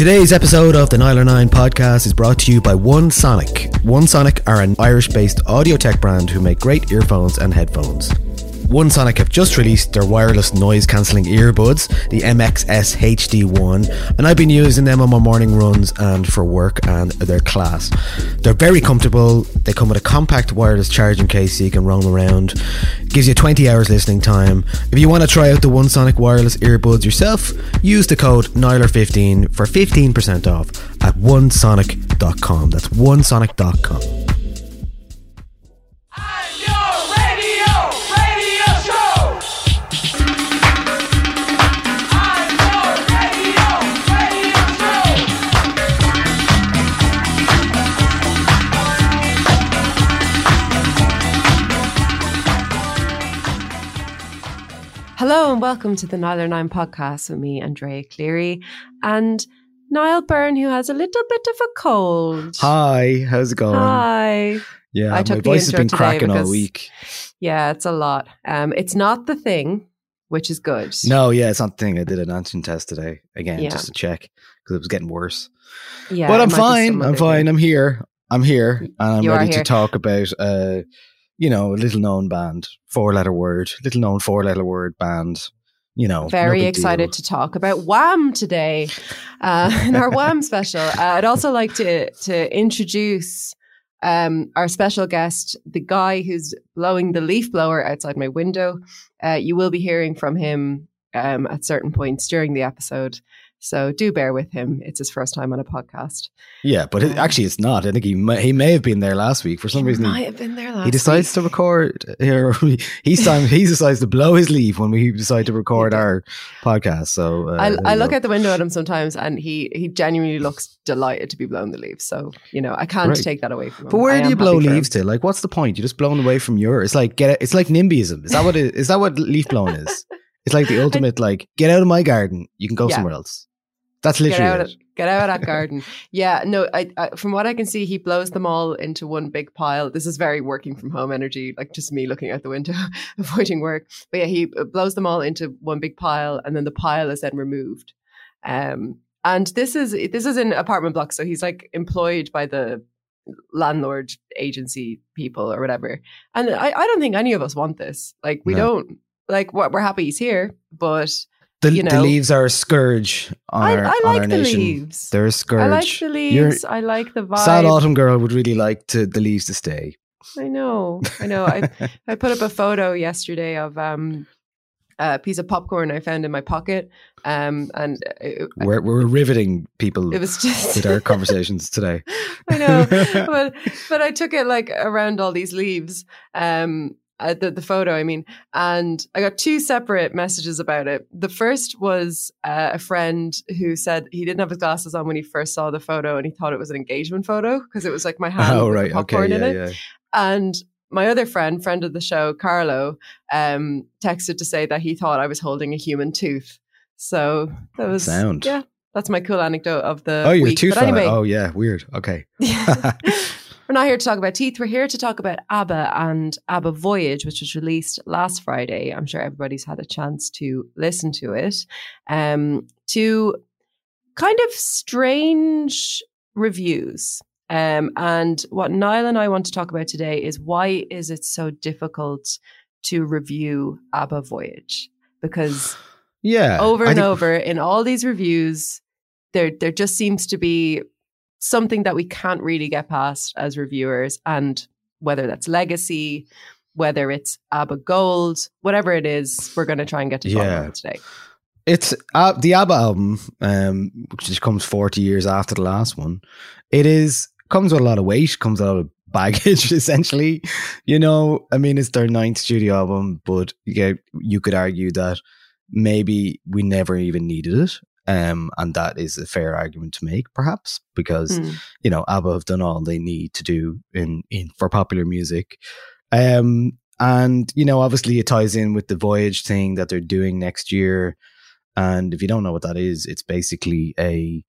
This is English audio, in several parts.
Today's episode of the Nialler9 podcast is brought to you by One Sonic. One Sonic are an Irish based audio tech brand who make great earphones and headphones. One Sonic have just released their wireless noise cancelling earbuds, the MXS HD1, and I've been using them on my morning runs and for work, and they're class. They're very comfortable. They come with a compact wireless charging case so you can roam around. Gives you 20 hours listening time. If you want to try out the One Sonic wireless earbuds yourself, use the code NIALLER15 for 15% off at onesonic.com. That's onesonic.com. Hello and welcome to the Nialler9 podcast with me, Andrea Cleary, and Niall Byrne, who has a little bit of a cold. Hi, how's it going? Hi. Yeah, I my voice has been cracking all week. Yeah, it's a lot. Um, it's not the thing, which is good. No, yeah, it's not the thing. I did an antigen test today again Yeah. just to check because it was getting worse. Yeah, but I'm fine. I'm fine. thing. I'm here. I'm here, and I'm You ready to talk about, uh, you know, a little known band, four letter word, little known four letter word band. You know, Very big excited deal. to talk about Wham today uh, in our Wham special. Uh, I'd also like to to introduce um, our special guest, the guy who's blowing the leaf blower outside my window. Uh, you will be hearing from him um, at certain points during the episode. So do bear with him. It's his first time on a podcast. Yeah, but it, Um, actually, it's not. I think he may, he may have been there last week for some He reason. might He, have been there last he decides week. to record here. He's time. He decides to blow his leave when we decide to record our podcast. So uh, I, I look out the window at him sometimes, and he he genuinely looks delighted to be blowing the leaves. So you know, I can't Great. take that away from him. But where I do you blow happy for him. leaves to? Like, what's the point? You're just blowing away from your. It's like get. It's like NIMBYism. Is that what it is? That what leaf blowing is? It's like the ultimate. Like, get out of my garden. You can go Yeah. somewhere else. That's Get literally out, it. get out of that garden. Yeah, no. I, I from what I can see, he blows them all into one big pile. This is very working from home energy, like just me looking out the window, avoiding work. But yeah, he uh, blows them all into one big pile, and then the pile is then removed. Um, and this is this is an apartment block, so he's like employed by the landlord agency people or whatever. And I, I don't think any of us want this. Like we No. don't like what we're happy he's here, but The, you the leaves are a scourge on I, our, I like the nation. leaves. They're a scourge. I like the You're- leaves. I like the vibe. Sad autumn girl would really like to the leaves to stay. I know. I know. I I put up a photo yesterday of um a piece of popcorn I found in my pocket. Um and it, we're, we're riveting people it was just with our conversations today. I know. but but I took it like around all these leaves. Um uh, the, the photo, I mean, and I got two separate messages about it. The first was uh, a friend who said he didn't have his glasses on when he first saw the photo and he thought it was an engagement photo because it was like my hand oh right, okay, popcorn in yeah, it. yeah. And my other friend, friend of the show, Carlo, um, texted to say that he thought I was holding a human tooth. So that was Sound. Yeah, that's my cool anecdote of the. oh, you're a week. tooth But anyway, Oh, yeah. Weird. Okay. we're not here to talk about teeth. We're here to talk about ABBA and ABBA Voyage, which was released last Friday. I'm sure everybody's had a chance to listen to it. Um, to kind of strange reviews. Um, and what Niall and I want to talk about today is why is it so difficult to review ABBA Voyage? Because Yeah. over and think- over in all these reviews, there there just seems to be something that we can't really get past as reviewers, and whether that's legacy, whether it's ABBA Gold, whatever it is, we're going to try and get to bottom Yeah. it today. It's uh, the ABBA album, um, which just comes 40 years after the last one. It is comes with a lot of weight, comes with a lot of baggage, essentially. You know, I mean, it's their ninth studio album, but yeah, you could argue that maybe we never even needed it. Um, and that is a fair argument to make, perhaps, because Hmm. you know ABBA have done all they need to do in in for popular music. Um, and you know, obviously, it ties in with the Voyage thing that they're doing next year. And if you don't know what that is, it's basically a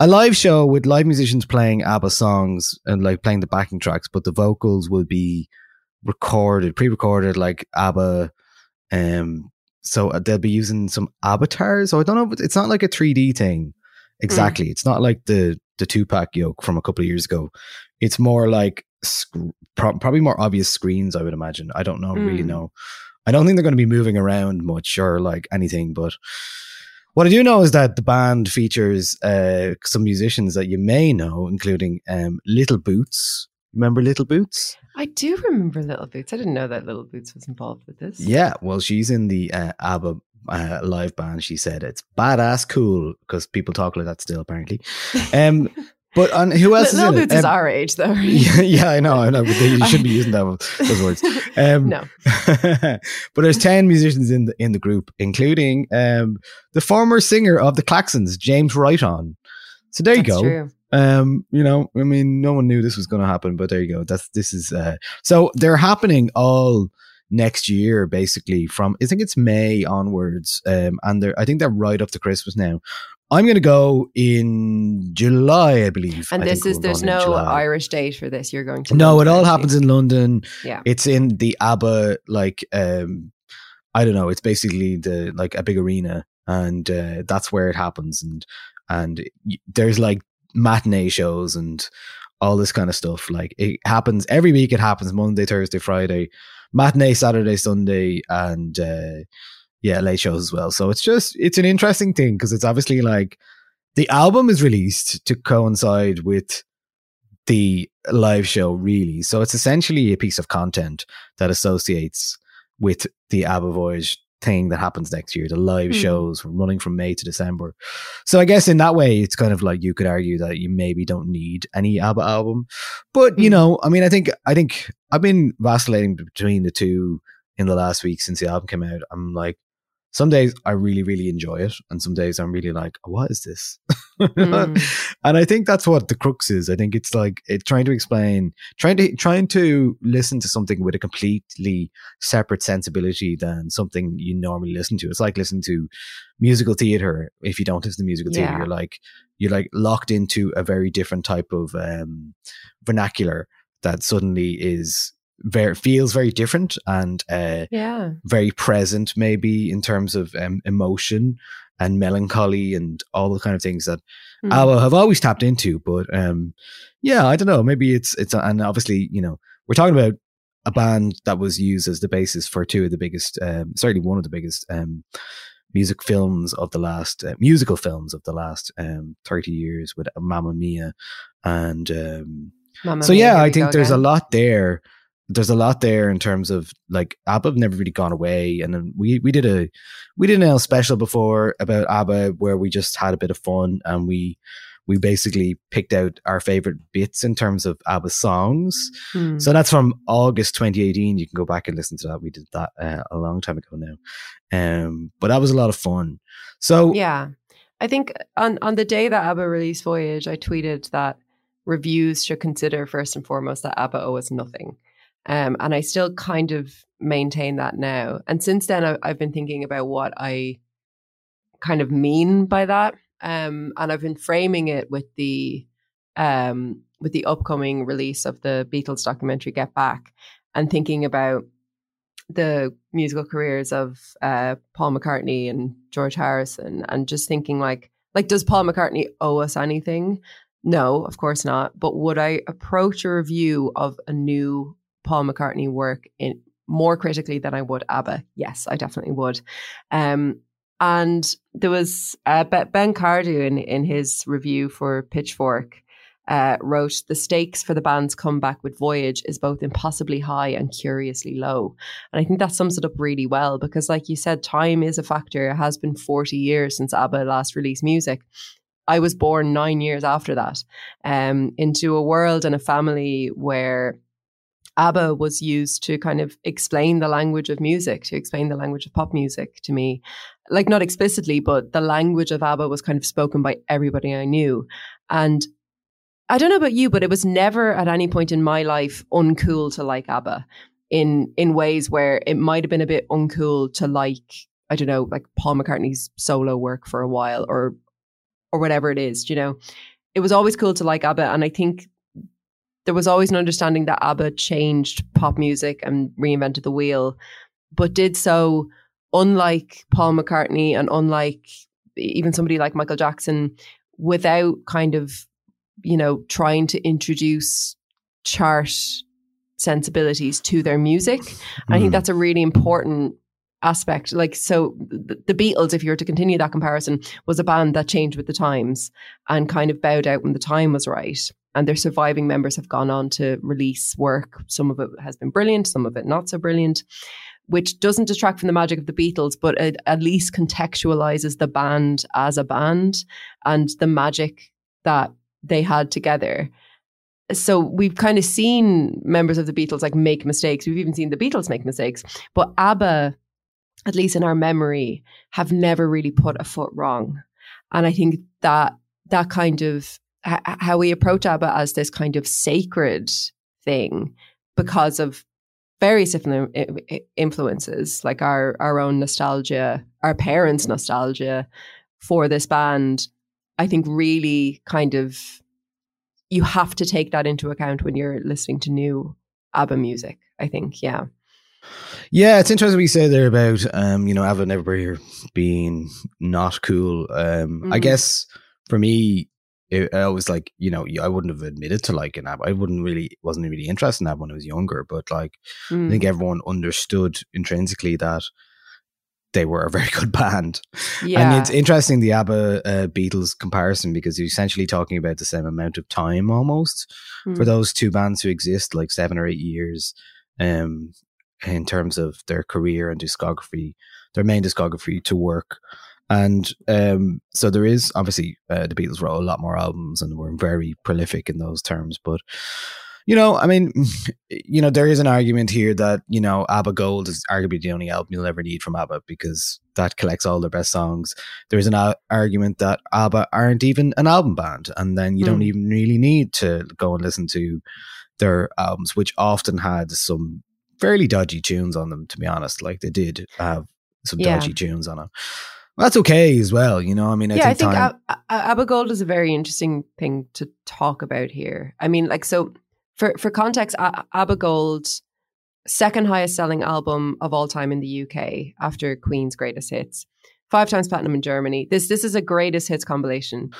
a live show with live musicians playing ABBA songs and like playing the backing tracks, but the vocals will be recorded, pre-recorded, like ABBA. Um, so uh, they'll be using some avatars. So I don't know. It's not like a 3D thing exactly. It's not like the the Tupac yoke from a couple of years ago. It's more like sc- pro- probably more obvious screens. I would imagine. I don't know. Really Mm. know. I don't think they're going to be moving around much or like anything, but what I do know is that the band features uh, some musicians that you may know, including um, Little Boots. Remember Little Boots? I do remember Little Boots. I didn't know that Little Boots was involved with this. Yeah, well, she's in the uh, ABBA uh, live band. She said it's badass cool because people talk like that still, apparently. Um, but on who else Little is in Boots it? is Um, our age, though. yeah, yeah, I know, I know. But they, you shouldn't be using that, those words. Um, no. but there's ten musicians in the in the group, including um, the former singer of the Klaxons, James Righton. So there you go. True. Um, you know, I mean, no one knew this was going to happen, but there you go. That's this is uh, so they're happening all next year, basically from I think it's May onwards. Um, and they're I think they're right up to Christmas now. I'm going to go in July, I believe. And I this is there's no Irish date for this. You're going to No, it all happens in London. Yeah. It's in the ABBA like um I don't know, it's basically the like a big arena and uh, that's where it happens and and there's like matinee shows and all this kind of stuff. Like it happens every week it happens Monday, Thursday, Friday, matinee Saturday, Sunday and uh yeah, late shows as well. So it's just it's an interesting thing because it's obviously like the album is released to coincide with the live show really so it's essentially a piece of content that associates with the ABBA Voyage thing that happens next year the live Hmm. shows running from May to December so I guess in that way it's kind of like you could argue that you maybe don't need any ABBA album but you Hmm. know I mean I think I think I've been vacillating between the two in the last week since the album came out I'm like some days I really, really enjoy it, and some days I'm really like, what is this? Mm. and I think that's what the crux is. I think it's like it, trying to explain, trying to trying to listen to something with a completely separate sensibility than something you normally listen to. It's like listening to musical theater. If you don't listen to musical theater, Yeah. you're like you're like locked into a very different type of um, vernacular that suddenly is very feels very different and uh, Yeah. very present maybe in terms of um, emotion and melancholy and all the kind of things that Mm. ABBA have always tapped into. But um, yeah, I don't know. Maybe it's it's and obviously you know we're talking about a band that was used as the basis for two of the biggest, um, certainly one of the biggest um, music films of the last uh, musical films of the last um, thirty years with Mamma Mia and. Um, Mamma so Mia, yeah, I think there's a lot there. There's a lot there in terms of like ABBA have never really gone away, and then we we did a we did an L special before about ABBA where we just had a bit of fun and we we basically picked out our favorite bits in terms of ABBA songs. Hmm. So that's from August 2018. You can go back and listen to that. We did that uh, a long time ago now, um, but that was a lot of fun. So Yeah. I think on, on the day that ABBA released Voyage, I tweeted that reviews should consider first and foremost that ABBA owe us nothing. Um, and I still kind of maintain that now. And since then, I, I've been thinking about what I kind of mean by that. Um, and I've been framing it with the um, with the upcoming release of the Beatles documentary Get Back, and thinking about the musical careers of uh, Paul McCartney and George Harrison, and just thinking like, like, does Paul McCartney owe us anything? No, of course not. But would I approach a review of a new Paul McCartney work in more critically than I would ABBA? Yes, I definitely would. Um, and there was uh, Ben Cardew in, in his review for Pitchfork uh, wrote, The stakes for the band's comeback with Voyage is both impossibly high and curiously low. And I think that sums it up really well because, like you said, time is a factor. It has been 40 years since ABBA last released music. I was born nine years after that um, into a world and a family where ABBA was used to kind of explain the language of music, to explain the language of pop music to me. Like, not explicitly, but the language of ABBA was kind of spoken by everybody I knew. And I don't know about you, but it was never at any point in my life uncool to like ABBA in in ways where it might have been a bit uncool to like, I don't know, like Paul McCartney's solo work for a while or or whatever it is, you know. It was always cool to like ABBA. And I think there was always an understanding that ABBA changed pop music and reinvented the wheel, but did so unlike Paul McCartney and unlike even somebody like Michael Jackson without kind of, you know, trying to introduce chart sensibilities to their music. Mm. I think mm. that's a really important aspect. Like, so the, Beatles, if you were to continue that comparison, was a band that changed with the times and kind of bowed out when the time was right. And their surviving members have gone on to release work. Some of it has been brilliant, some of it not so brilliant, which doesn't detract from the magic of the Beatles, but it at least contextualizes the band as a band and the magic that they had together so we've kind of seen members of the Beatles like make mistakes. We've even seen the Beatles make mistakes. But ABBA at least in our memory, have never really put a foot wrong. And I think that that kind of how we approach ABBA as this kind of sacred thing because of various different influences, like our our own nostalgia, our parents' nostalgia for this band. I think really kind of you have to take that into account when you're listening to new ABBA music. I think, yeah. Yeah, it's interesting what you say there about um, you know, ABBA never being not cool. Um, mm-hmm. I guess for me, it, I was like, you know, I wouldn't have admitted to liking Ab. I wouldn't really, wasn't really interested in Ab when I was younger. But like, mm. I think mm. everyone understood intrinsically that they were a very good band. Yeah. And it's interesting the ABBA uh, Beatles comparison because you're essentially talking about the same amount of time almost mm. for those two bands who exist, like seven or eight years. Um, in terms of their career and discography, their main discography to work. And um, so there is obviously uh, the Beatles wrote a lot more albums and were very prolific in those terms. But you know, I mean, you know, there is an argument here that you know ABBA Gold is arguably the only album you'll ever need from ABBA because that collects all their best songs. There is an a- argument that ABBA aren't even an album band, and then you mm. don't hmm. even really need to go and listen to their albums, which often had some fairly dodgy tunes on them, to be honest. Like they did have some yeah. dodgy tunes on them. Well, that's okay as well, you know. I mean, I yeah, think I think time- ABBA Gold is a very interesting thing to talk about here. I mean, like, so for for context, ABBA Gold, second highest selling album of all time in the UK after Queen's Greatest Hits five times platinum in Germany. This this is a greatest hits compilation.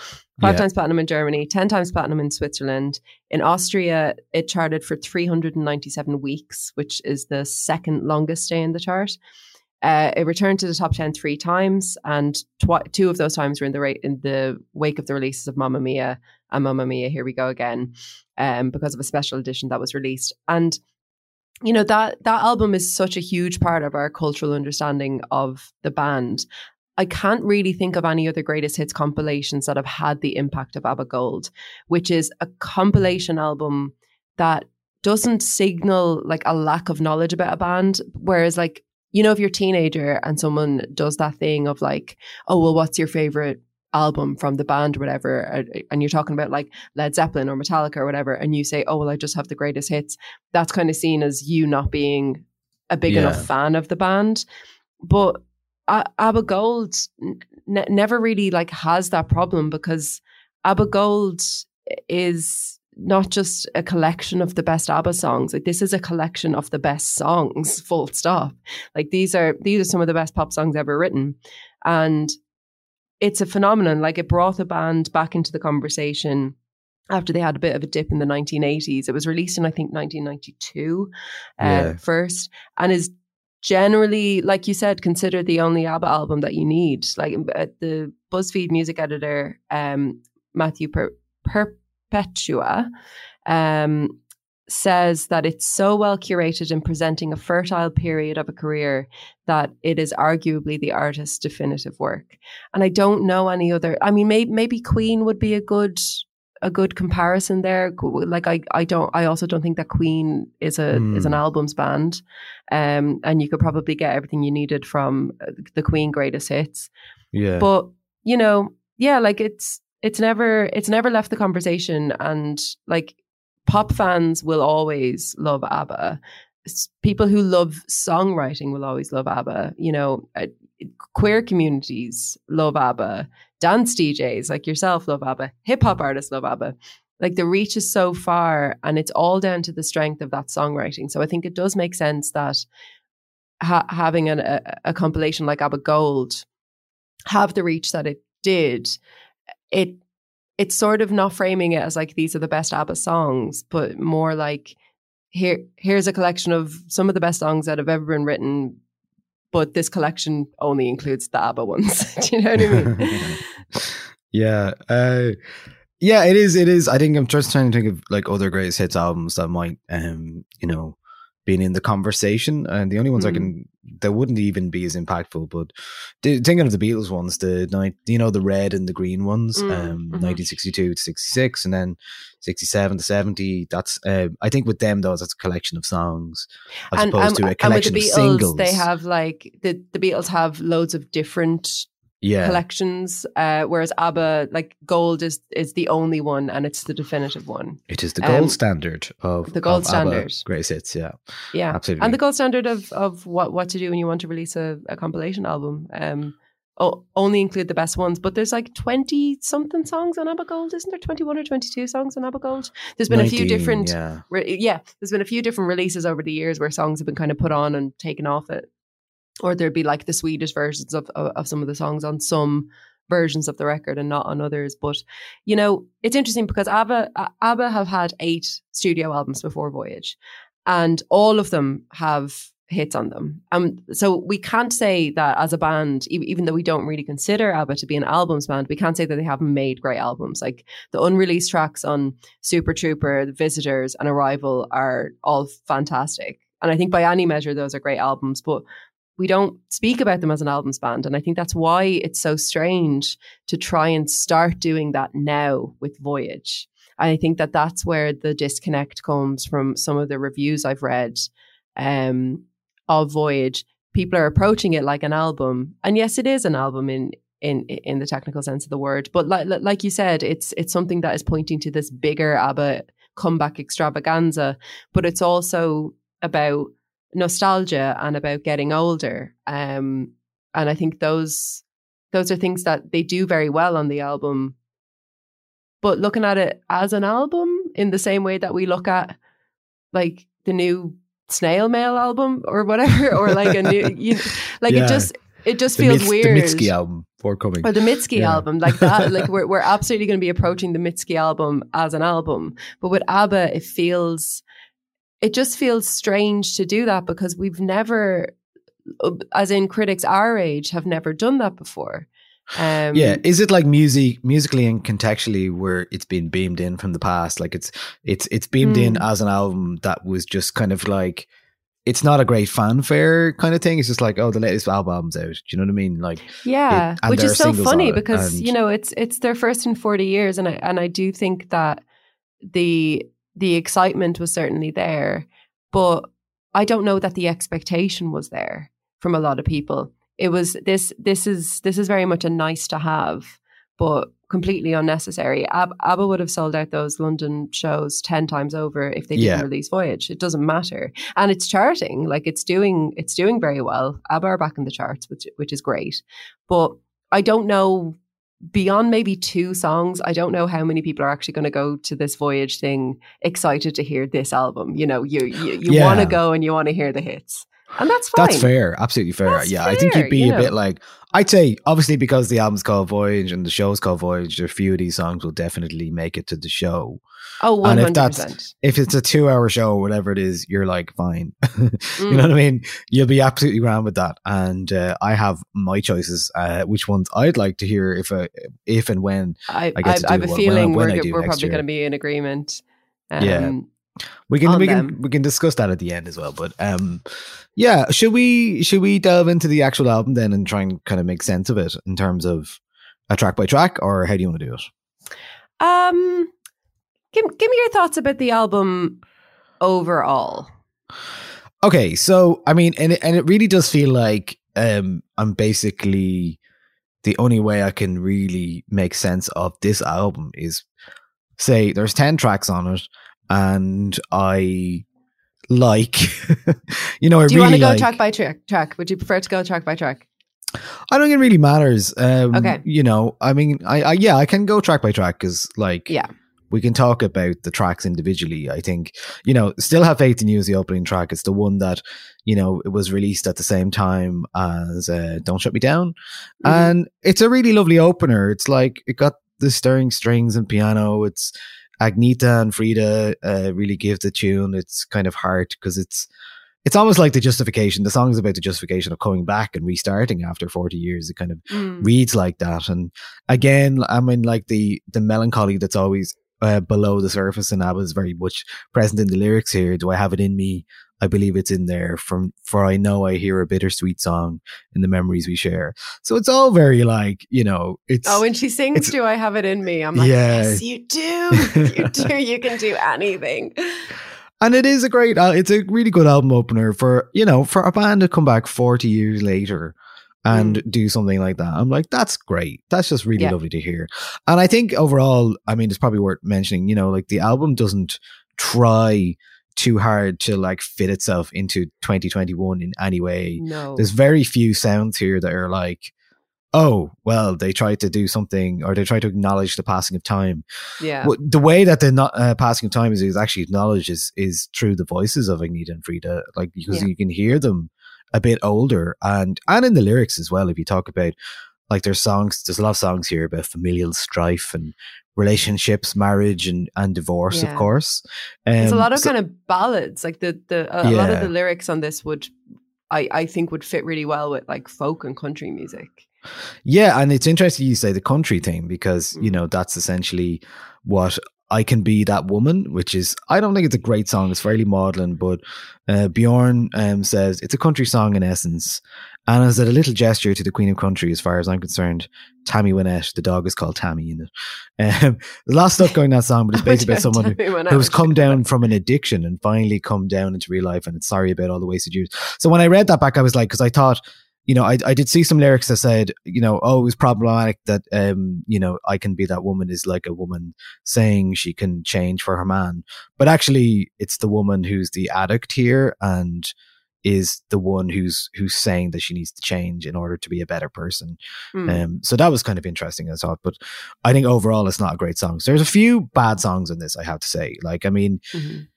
Five yeah. times platinum in Germany, ten times platinum in Switzerland. In Austria, it charted for 397 weeks, which is the second longest stay in the chart. Uh, it returned to the top ten three times, and tw- two of those times were in the ra- in the wake of the releases of Mamma Mia and Mamma Mia, Here We Go Again, um, because of a special edition that was released. And you know that that album is such a huge part of our cultural understanding of the band I can't really think of any other greatest hits compilations that have had the impact of ABBA Gold, which is a compilation album that doesn't signal like a lack of knowledge about a band. Whereas, like, you know, if you're a teenager and someone does that thing of like, oh, well, what's your favorite album from the band or whatever, and you're talking about like Led Zeppelin or Metallica or whatever, and you say, "Oh well, I just have the greatest hits," that's kind of seen as you not being a big Yeah. enough fan of the band. But uh, ABBA Gold n- never really like has that problem because ABBA Gold is not just a collection of the best ABBA songs. Like this is a collection of the best songs. Full stop. Like these are these are some of the best pop songs ever written, and it's a phenomenon. Like it brought the band back into the conversation after they had a bit of a dip in the 1980s. It was released in I think 1992 uh, Yeah. first, and is generally, like you said, considered the only ABBA album that you need. Like uh, the BuzzFeed music editor, um, Matthew per- Perpetua, um, says that it's so well curated in presenting a fertile period of a career that it is arguably the artist's definitive work. And I don't know any other. I mean, maybe maybe Queen would be a good a good comparison there. Like I, I don't. I also don't think that Queen is a is an albums band, um, and you could probably get everything you needed from uh, the Queen greatest hits. Yeah. But you know, yeah, like it's it's never it's never left the conversation, and like pop fans will always love ABBA. People who love songwriting will always love ABBA. You know, uh, queer communities love ABBA. Dance DJs like yourself love ABBA. Hip hop artists love ABBA. Like the reach is so far, and it's all down to the strength of that songwriting. So I think it does make sense that ha- having an, a, a compilation like ABBA Gold have the reach that it did, it it's sort of not framing it as like these are the best ABBA songs, but more like here here's a collection of some of the best songs that have ever been written, but this collection only includes the ABBA ones. Do you know what I mean? yeah. Uh, yeah, it is. It is. I think I'm just trying to think of like other greatest hits albums that might, um, you know, been in the conversation. And the only ones I Mm. can that wouldn't even be as impactful. But thinking of the Beatles ones, the night, you know, the red and the green ones, Mm, um, mhm. 1962 to 66, and then 67 to 70. That's, uh, I think, with them though, that's a collection of songs as opposed to a and with collection the of Beatles, singles. they have like the the Beatles have loads of different yeah, collections, uh, whereas ABBA like Gold is is the only one and it's the definitive one. it is the gold um, standard of the gold of ABBA standard. greatest hits. Yeah, Yeah, absolutely. and the gold standard of of what what to do when you want to release a, a compilation album. Um, o- only include the best ones, but there's like twenty something songs on ABBA Gold, isn't there? Twenty one or twenty two songs on ABBA Gold. There's been a few different, Yeah. re- yeah, there's been a few different releases over the years where songs have been kind of put on and taken off it, or there'd be like the Swedish versions of of, of some of the songs on some versions of the record and not on others. But you know, it's interesting because ABBA ABBA have had eight studio albums before Voyage, and all of them have hits on them. Um, so we can't say that as a band, e- even though we don't really consider ABBA to be an albums band, we can't say that they haven't made great albums. Like the unreleased tracks on Super Trooper, The Visitors, and Arrival are all fantastic. And I think by any measure, those are great albums. But we don't speak about them as an albums band. And I think that's why it's so strange to try and start doing that now with Voyage. And I think that that's where the disconnect comes from some of the reviews I've read um, of Voyage. People are approaching it like an album, and yes, it is an album in in in the technical sense of the word. But like like you said, it's it's something that is pointing to this bigger ABBA comeback extravaganza. But it's also about nostalgia and about getting older. Um, and I think those those are things that they do very well on the album. But looking at it as an album in the same way that we look at like the new snail mail album or whatever, or like a new you, like Yeah. it just it just the feels Mits- weird. The Mitski album forthcoming. Or the Mitski Yeah. album, like that. like we're we're absolutely going to be approaching the Mitski album as an album. But with ABBA, it feels it just feels strange to do that because we've never as in critics our age have never done that before. Um yeah, is it like music, musically and contextually, where it's been beamed in from the past? Like it's it's it's beamed in Mm. as an album that was just kind of like it's not a great fanfare kind of thing. It's just like oh, the latest album's out. Do you know what I mean? Like Yeah, It- which is so funny because you know it's it's their first in forty years, and I and I do think that the the excitement was certainly there, but I don't know that the expectation was there from a lot of people. It was this this is this is very much a nice to have but completely unnecessary. Ab- ABBA would have sold out those London shows 10 times over if they didn't Yeah. release Voyage. It doesn't matter. And it's charting, like it's doing it's doing very well. ABBA are back in the charts, which which is great. But I don't know beyond maybe two songs, I don't know how many people are actually going to go to this Voyage thing excited to hear this album. You know, you you, you Yeah. want to go and you want to hear the hits. And that's fine. That's fair, absolutely fair. That's yeah, I think you'd be you a bit like I'd say obviously because the album's called Voyage and the show's called Voyage, a few of these songs will definitely make it to the show. Oh, And 100%. if that's if it's a two hour show or whatever it is, you're like fine. you Mm. know what I mean? You'll be absolutely grand with that. And uh, I have my choices, uh, which ones I'd like to hear if uh, if and when I, I I, get to I have do a it when- feeling when I we're, we're probably going to be in agreement. Um, Yeah. We can we can them. we can discuss that at the end as well. But um, yeah, should we should we delve into the actual album then and try and kind of make sense of it in terms of a track by track, or how do you want to do it? Um, give, give me your thoughts about the album overall. Okay, so I mean, and it, and it really does feel like um, I'm basically the only way I can really make sense of this album is say there's ten tracks on it, and I like, you know, I Do you want to go like. track by track? Track? Would you prefer to go track by track? I don't think it really matters. Um, Okay. you know, I mean, I, I yeah, I can go track by track because like Yeah. we can talk about the tracks individually. I think, you know, still have faith in you as the opening track. It's the one that, you know, it was released at the same time as uh, Don't Shut Me Down. Mhm. And it's a really lovely opener. It's like, it got the stirring strings and piano. It's Agneta and Frida uh, really give the tune. It's kind of hard because it's, it's almost like the justification. The song is about the justification of coming back and restarting after 40 years. It kind of Mm. reads like that. And again, I mean, like the the melancholy that's always uh, below the surface and that was very much present in the lyrics here. Do I have it in me? I believe it's in there. From for I know I hear a bittersweet song in the memories we share. So it's all very like you know. It's Oh, when she sings, "Do I have it in me?" I'm like, Yeah. "Yes, you do. You do. You can do anything." and it is a great. Uh, it's a really good album opener for you know for a band to come back forty years later. And do something like that. I'm like, that's great. That's just really Yeah. lovely to hear. And I think overall, I mean, it's probably worth mentioning, you know, like the album doesn't try too hard to like fit itself into 2021 in any way. No. There's very few sounds here that are like, oh, well, they tried to do something or they tried to acknowledge the passing of time. yeah. The way that the not, uh, passing of time is, is actually acknowledged is, is through the voices of Agneta and Frida, like because Yeah. you can hear them a bit older and and in the lyrics as well. If you talk about like there's songs, there's a lot of songs here about familial strife and relationships, marriage and and divorce, Yeah. of course. Um, It's a lot of so- kind of ballads. Like the the a, a lot of the lyrics on this would, I I think, would fit really well with like folk and country music. Yeah, and it's interesting you say the country thing because you Mm. know that's essentially what I can be that woman, which is I don't think it's a great song. It's fairly maudlin, but uh, Bjorn um, says it's a country song in essence, and as a little gesture to the Queen of Country, as far as I'm concerned, Tammy Wynette, the dog is called Tammy in it. Um, there's lot of stuff going in that song, but it's basically about someone who, who's come down from an addiction and finally come down into real life and it's sorry about all the wasted years. So when I read that back, I was like, because I thought, you know, I, I did see some lyrics that said, you know, oh, it was problematic that, um, you know, I can be that woman is like a woman saying she can change for her man. But actually, it's the woman who's the addict here and is the one who's who's saying that she needs to change in order to be a better person. Mm. Um, so that was kind of interesting, as I thought. But I think overall, it's not a great song. So there's a few bad songs in this, I have to say. Like, I mean, Mhm.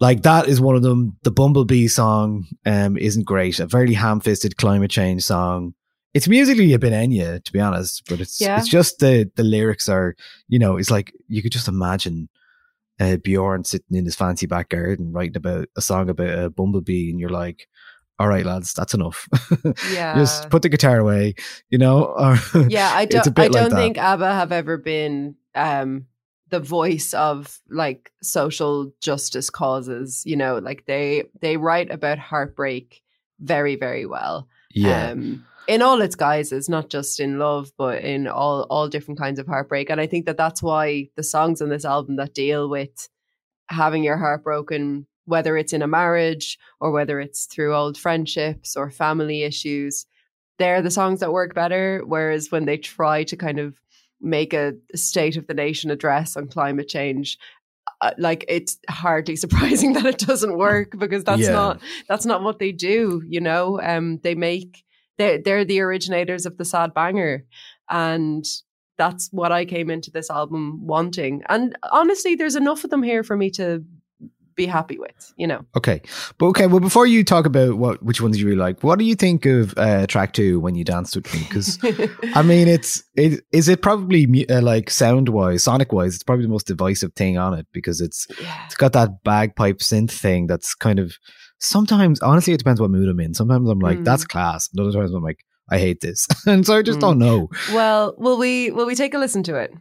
like that is one of them. The Bumblebee song um, isn't great. A very ham-fisted climate change song. It's musically a bit Enya, to be honest, but it's Yeah. it's just the the lyrics are, you know, it's like you could just imagine uh, Bjorn sitting in his fancy back garden writing about a song about a bumblebee, and you're like, all right, lads, that's enough. Yeah. just put the guitar away, you know. Yeah, I don't. I don't that. think ABBA have ever been um, the voice of like social justice causes. You know, like they they write about heartbreak very very well. yeah. Um, in all its guises, not just in love, but in all all different kinds of heartbreak. And I think that that's why the songs on this album that deal with having your heart broken, whether it's in a marriage or whether it's through old friendships or family issues, they're the songs that work better. Whereas when they try to kind of make a state of the nation address on climate change uh, like it's hardly surprising that it doesn't work because that's Yeah. not that's not what they do you know um they make they they're the originators of the sad banger and that's what I came into this album wanting and honestly there's enough of them here for me to be happy with you know Okay, but okay. Well, before you talk about what which ones you really like, what do you think of uh, track two when you danced with me? Because I mean, it's it is it probably uh, like sound wise, sonic wise, it's probably the most divisive thing on it because it's yeah it's got that bagpipe synth thing that's kind of sometimes honestly it depends what mood I'm in. Sometimes I'm like Mm. that's class, and other times I'm like I hate this, and so I just Mm. don't know. well will we will we take a listen to it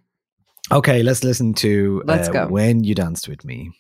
Okay, let's listen to Let's uh, go. when you danced with me.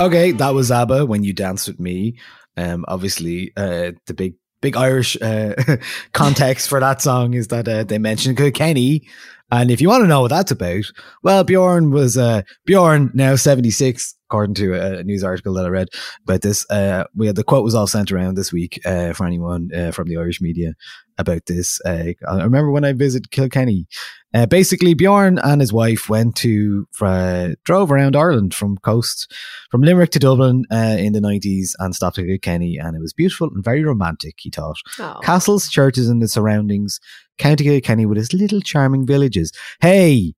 Okay, that was ABBA when you danced with me. Um, obviously, uh, the big big Irish uh, context for that song is that uh, they mentioned Kilkenny, and if you want to know what that's about, well, Bjorn was uh, Bjorn now seventy six. According to a news article that I read about this, uh, we had the quote was all sent around this week uh, for anyone uh, from the Irish media about this. Uh, I remember when I visited Kilkenny, uh, basically Bjorn and his wife went to uh, drove around Ireland from coast from Limerick to Dublin uh, in the 90s and stopped at Kilkenny and it was beautiful and very romantic, he thought. Oh. Castles, churches and the surroundings, County Kilkenny with its little charming villages. Hey,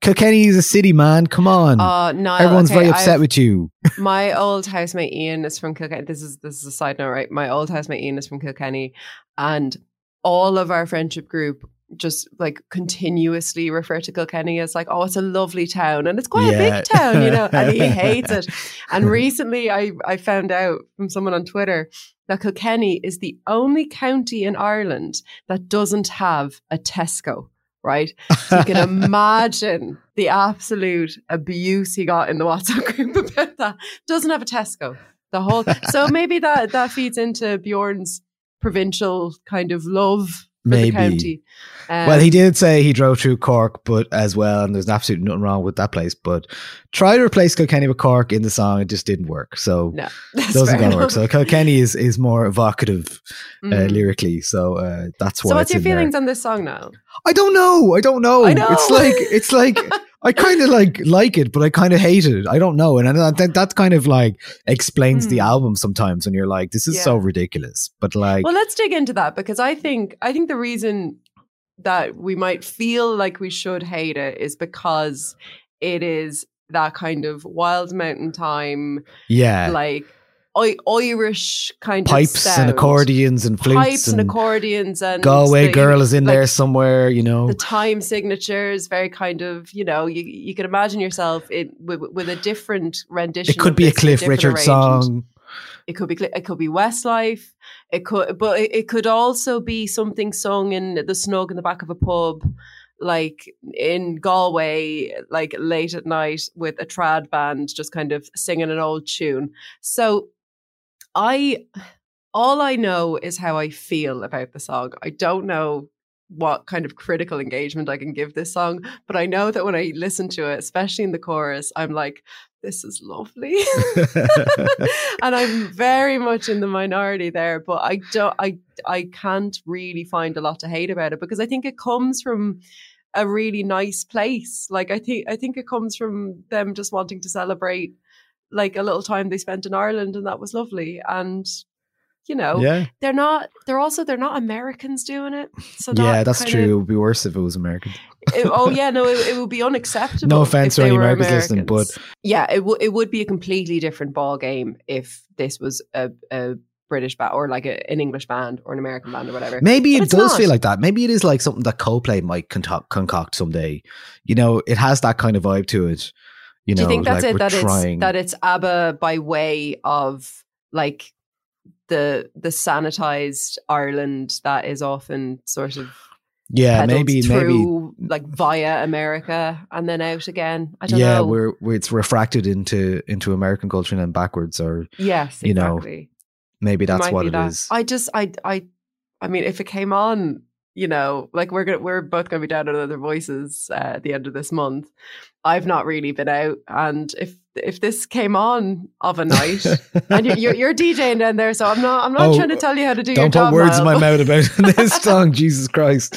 Kilkenny is a city, man. Come on. Uh, Niall, Everyone's okay, very upset I've- with you. my old housemate Ian is from Kilkenny. This is this is a side note, right? My old housemate Ian is from Kilkenny, and all of our friendship group just like continuously refer to Kilkenny as like, oh, it's a lovely town, and it's quite a big town, you know. And he hates it. And recently, I I found out from someone on Twitter that Kilkenny is the only county in Ireland that doesn't have a Tesco. Right, so you can imagine the absolute abuse he got in the WhatsApp group about that. Doesn't have a Tesco. The whole so maybe that that feeds into Bjorn's provincial kind of love Maybe. Um, well, he did say he drove through Cork, but as well, and there's absolutely nothing wrong with that place. But try to replace Kilkenny with Cork in the song, it just didn't work. So No, that's doesn't gonna work. So Kilkenny is is more evocative uh, Mhm. lyrically. So uh, that's why. So what's your in there. feelings on this song now? I don't know. I don't know. I know. It's like it's like I kind of like like it, but I kind of hate it. I don't know, and I think that kind of like explains the Hmm. album sometimes. When you're like, this is so ridiculous, but like, Well, let's dig into that because I think I think the reason that we might feel like we should hate it is because it is that kind of wild mountain thyme, yeah, like I- Irish kind of pipes and accordions and flutes pipes and, accordions and Galway the- girl is in like, there somewhere. You know, The time signatures, very kind of, you know, you you can imagine yourself in with, with a different rendition. it could be a Cliff Richard arrangement. song. It could be it could be Westlife. It could, but it, it could also be something sung in the snug in the back of a pub, like in Galway, like late at night with a trad band, just kind of singing an old tune. So, I all I know is how I feel about the song. I don't know what kind of critical engagement I can give this song, but I know that when I listen to it, especially in the chorus, I'm like, this is lovely. and I'm very much in the minority there, but I don't I I can't really find a lot to hate about it because I think it comes from a really nice place. Like I think I think it comes from them just wanting to celebrate like a little time they spent in Ireland and that was lovely. And you know, yeah, they're not they're also they're not Americans doing it. So yeah, that's true. It would be worse if it was American. it- oh yeah, no, it, it would be unacceptable. No offense to any were Americans listening, but- yeah, it would it would be a completely different ball game if this was a, a British band or like a, an English band or an American band or whatever. Maybe But it does not. feel like that. Maybe it is like something that Coldplay might concoct, concoct someday. You know, it has that kind of vibe to it. You know, Do you think that's like it? That trying. it's that it's ABBA by way of like the the sanitized Ireland that is often sort of Yeah, maybe maybe like via America and then out again. I don't yeah, know. we're, we're it's refracted into into American culture and then backwards, or yes, you know, maybe that's what it that. is. I just I I I mean if it came on, you know, like we're gonna we're both gonna be down on other voices uh, at the end of this month. I've not really been out and if if this came on of a night and you're, you're, you're DJing down there, so I'm not I'm not Oh, trying to tell you how to do your Don't job. put words in my mouth about this song, Jesus Christ!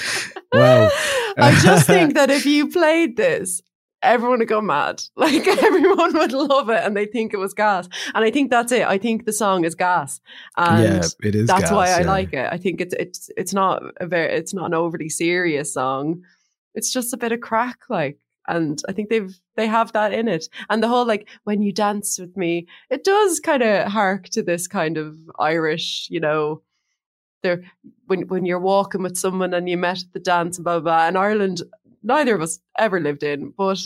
Wow. I just think that if you played this, everyone would go mad. Like everyone would love it and they think it was gas. And I think that's it. I think the song is gas. And yeah, it is. that's gas, why I yeah. like it. I think it's it's it's not a very it's not an overly serious song. It's just a bit of crack, like. And I think they've they have that in it. And the whole like when you dance with me, it does kind of hark to this kind of Irish, you know, there when when you're walking with someone and you met at the dance and blah blah blah. And Ireland, neither of us ever lived in, but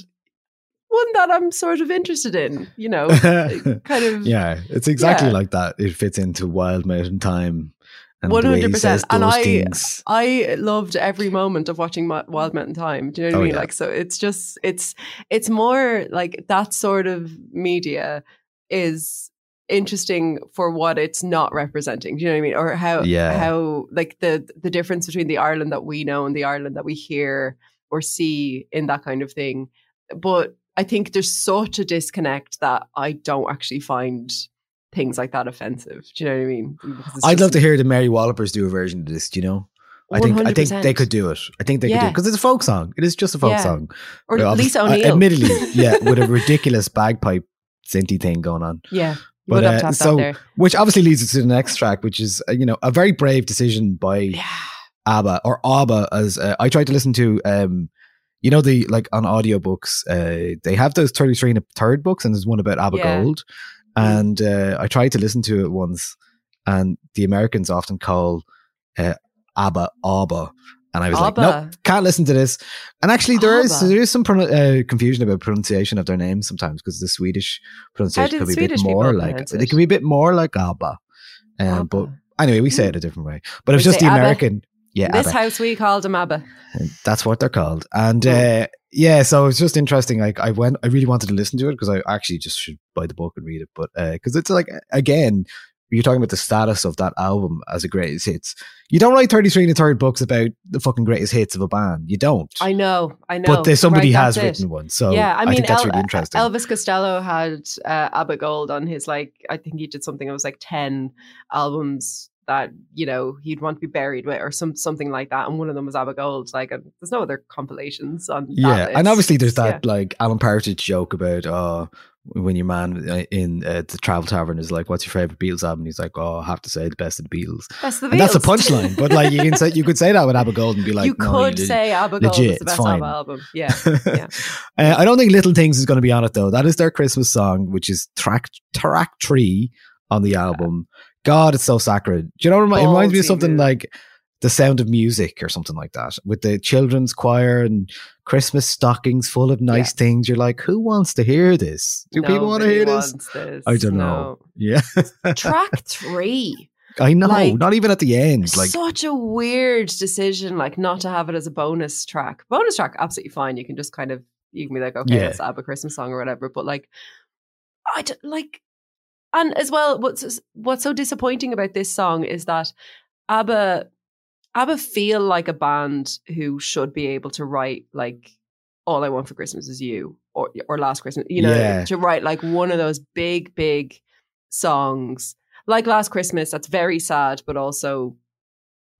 one that I'm sort of interested in, you know, kind of yeah, it's exactly Yeah. like that. It fits into Wild Mountain Thyme. One the way he hundred percent. And I, things. I loved every moment of watching Wild Mountain Thyme. Do you know what Oh, I mean? yeah. Like, so it's just, it's, it's more like that sort of media is interesting for what it's not representing. Do you know what I mean? Or how, Yeah. how like the the difference between the Ireland that we know and the Ireland that we hear or see in that kind of thing. But I think there's such a disconnect that I don't actually find things like that offensive. Do you know what I mean? I'd just- love to hear the Mary Wallopers do a version of this. Do you know? I think I think they could do it. I think they could do Yeah. it because it's a folk song. It is just a folk Yeah. song. Or Well, Lisa uh, admittedly, yeah, with a ridiculous bagpipe synthy thing going on. Yeah. But uh, so, there. which obviously leads us to the next track, which is uh, you know a very brave decision by Yeah. ABBA or ABBA as uh, I tried to listen to. Um, you know the like on audiobooks, uh, they have those thirty three and a third books, and there's one about ABBA Yeah. Gold. And uh, I tried to listen to it once, and the Americans often call uh, ABBA ABBA, and I was like, ABBA. nope, can't listen to this. And actually, there is ABBA. there is some uh, confusion about pronunciation of their names sometimes because the Swedish pronunciation could be a bit more like they it? can be a bit more like ABBA. Um, but anyway, we say it a different way. But it was just the American. Yeah, this ABBA. house we called him Abba. That's what they're called. And uh, yeah, so it's just interesting. Like I went, I really wanted to listen to it because I actually just should buy the book and read it. But because it's like again, you're talking about the status of that album as a greatest hits. You don't write 33 and a third books about the fucking greatest hits of a band. You don't. I know, I know. but there's somebody Right, has it. written one. So yeah, I I, mean, think that's El- really interesting. Elvis Costello had uh, Abba Gold on his like, I think he did something. It was like ten albums that you know he'd want to be buried with, or some something like that. And one of them was Abba Gold. Like, uh, there's no other compilations on. that yeah, and obviously there's Yeah. that like Alan Partridge joke about uh when your man uh, in uh, the Travel Tavern is like, "What's your favorite Beatles album?" He's like, "Oh, I have to say the best of the Beatles." That's the And that's a punchline, but like you can say you could say that with Abba Gold and be like, you no, could you say Abba Gold legit, is the it's best. Abba album. Yeah, yeah. uh, I don't think Little Things is going to be on it though. That is their Christmas song, which is track track three on the album. God, it's so sacred. Do you know? It remi- it oh, reminds me of something move. like The Sound of Music or something like that, with the children's choir and Christmas stockings full of nice things. You're like, who wants to hear this? Do people want to hear this? this. I don't know. Yeah, Track three. I know. Like, not even at the end. Like, such a weird decision, like not to have it as a bonus track. Bonus track, absolutely fine. You can just kind of you can be like, okay, Yeah. let's have a Christmas song or whatever. But like, I d- like, and as well, what's what's so disappointing about this song is that ABBA, ABBA feel like a band who should be able to write like "All I Want for Christmas Is You" or or "Last Christmas," you know, Yeah. to write like one of those big, big songs like Last Christmas. That's very sad, but also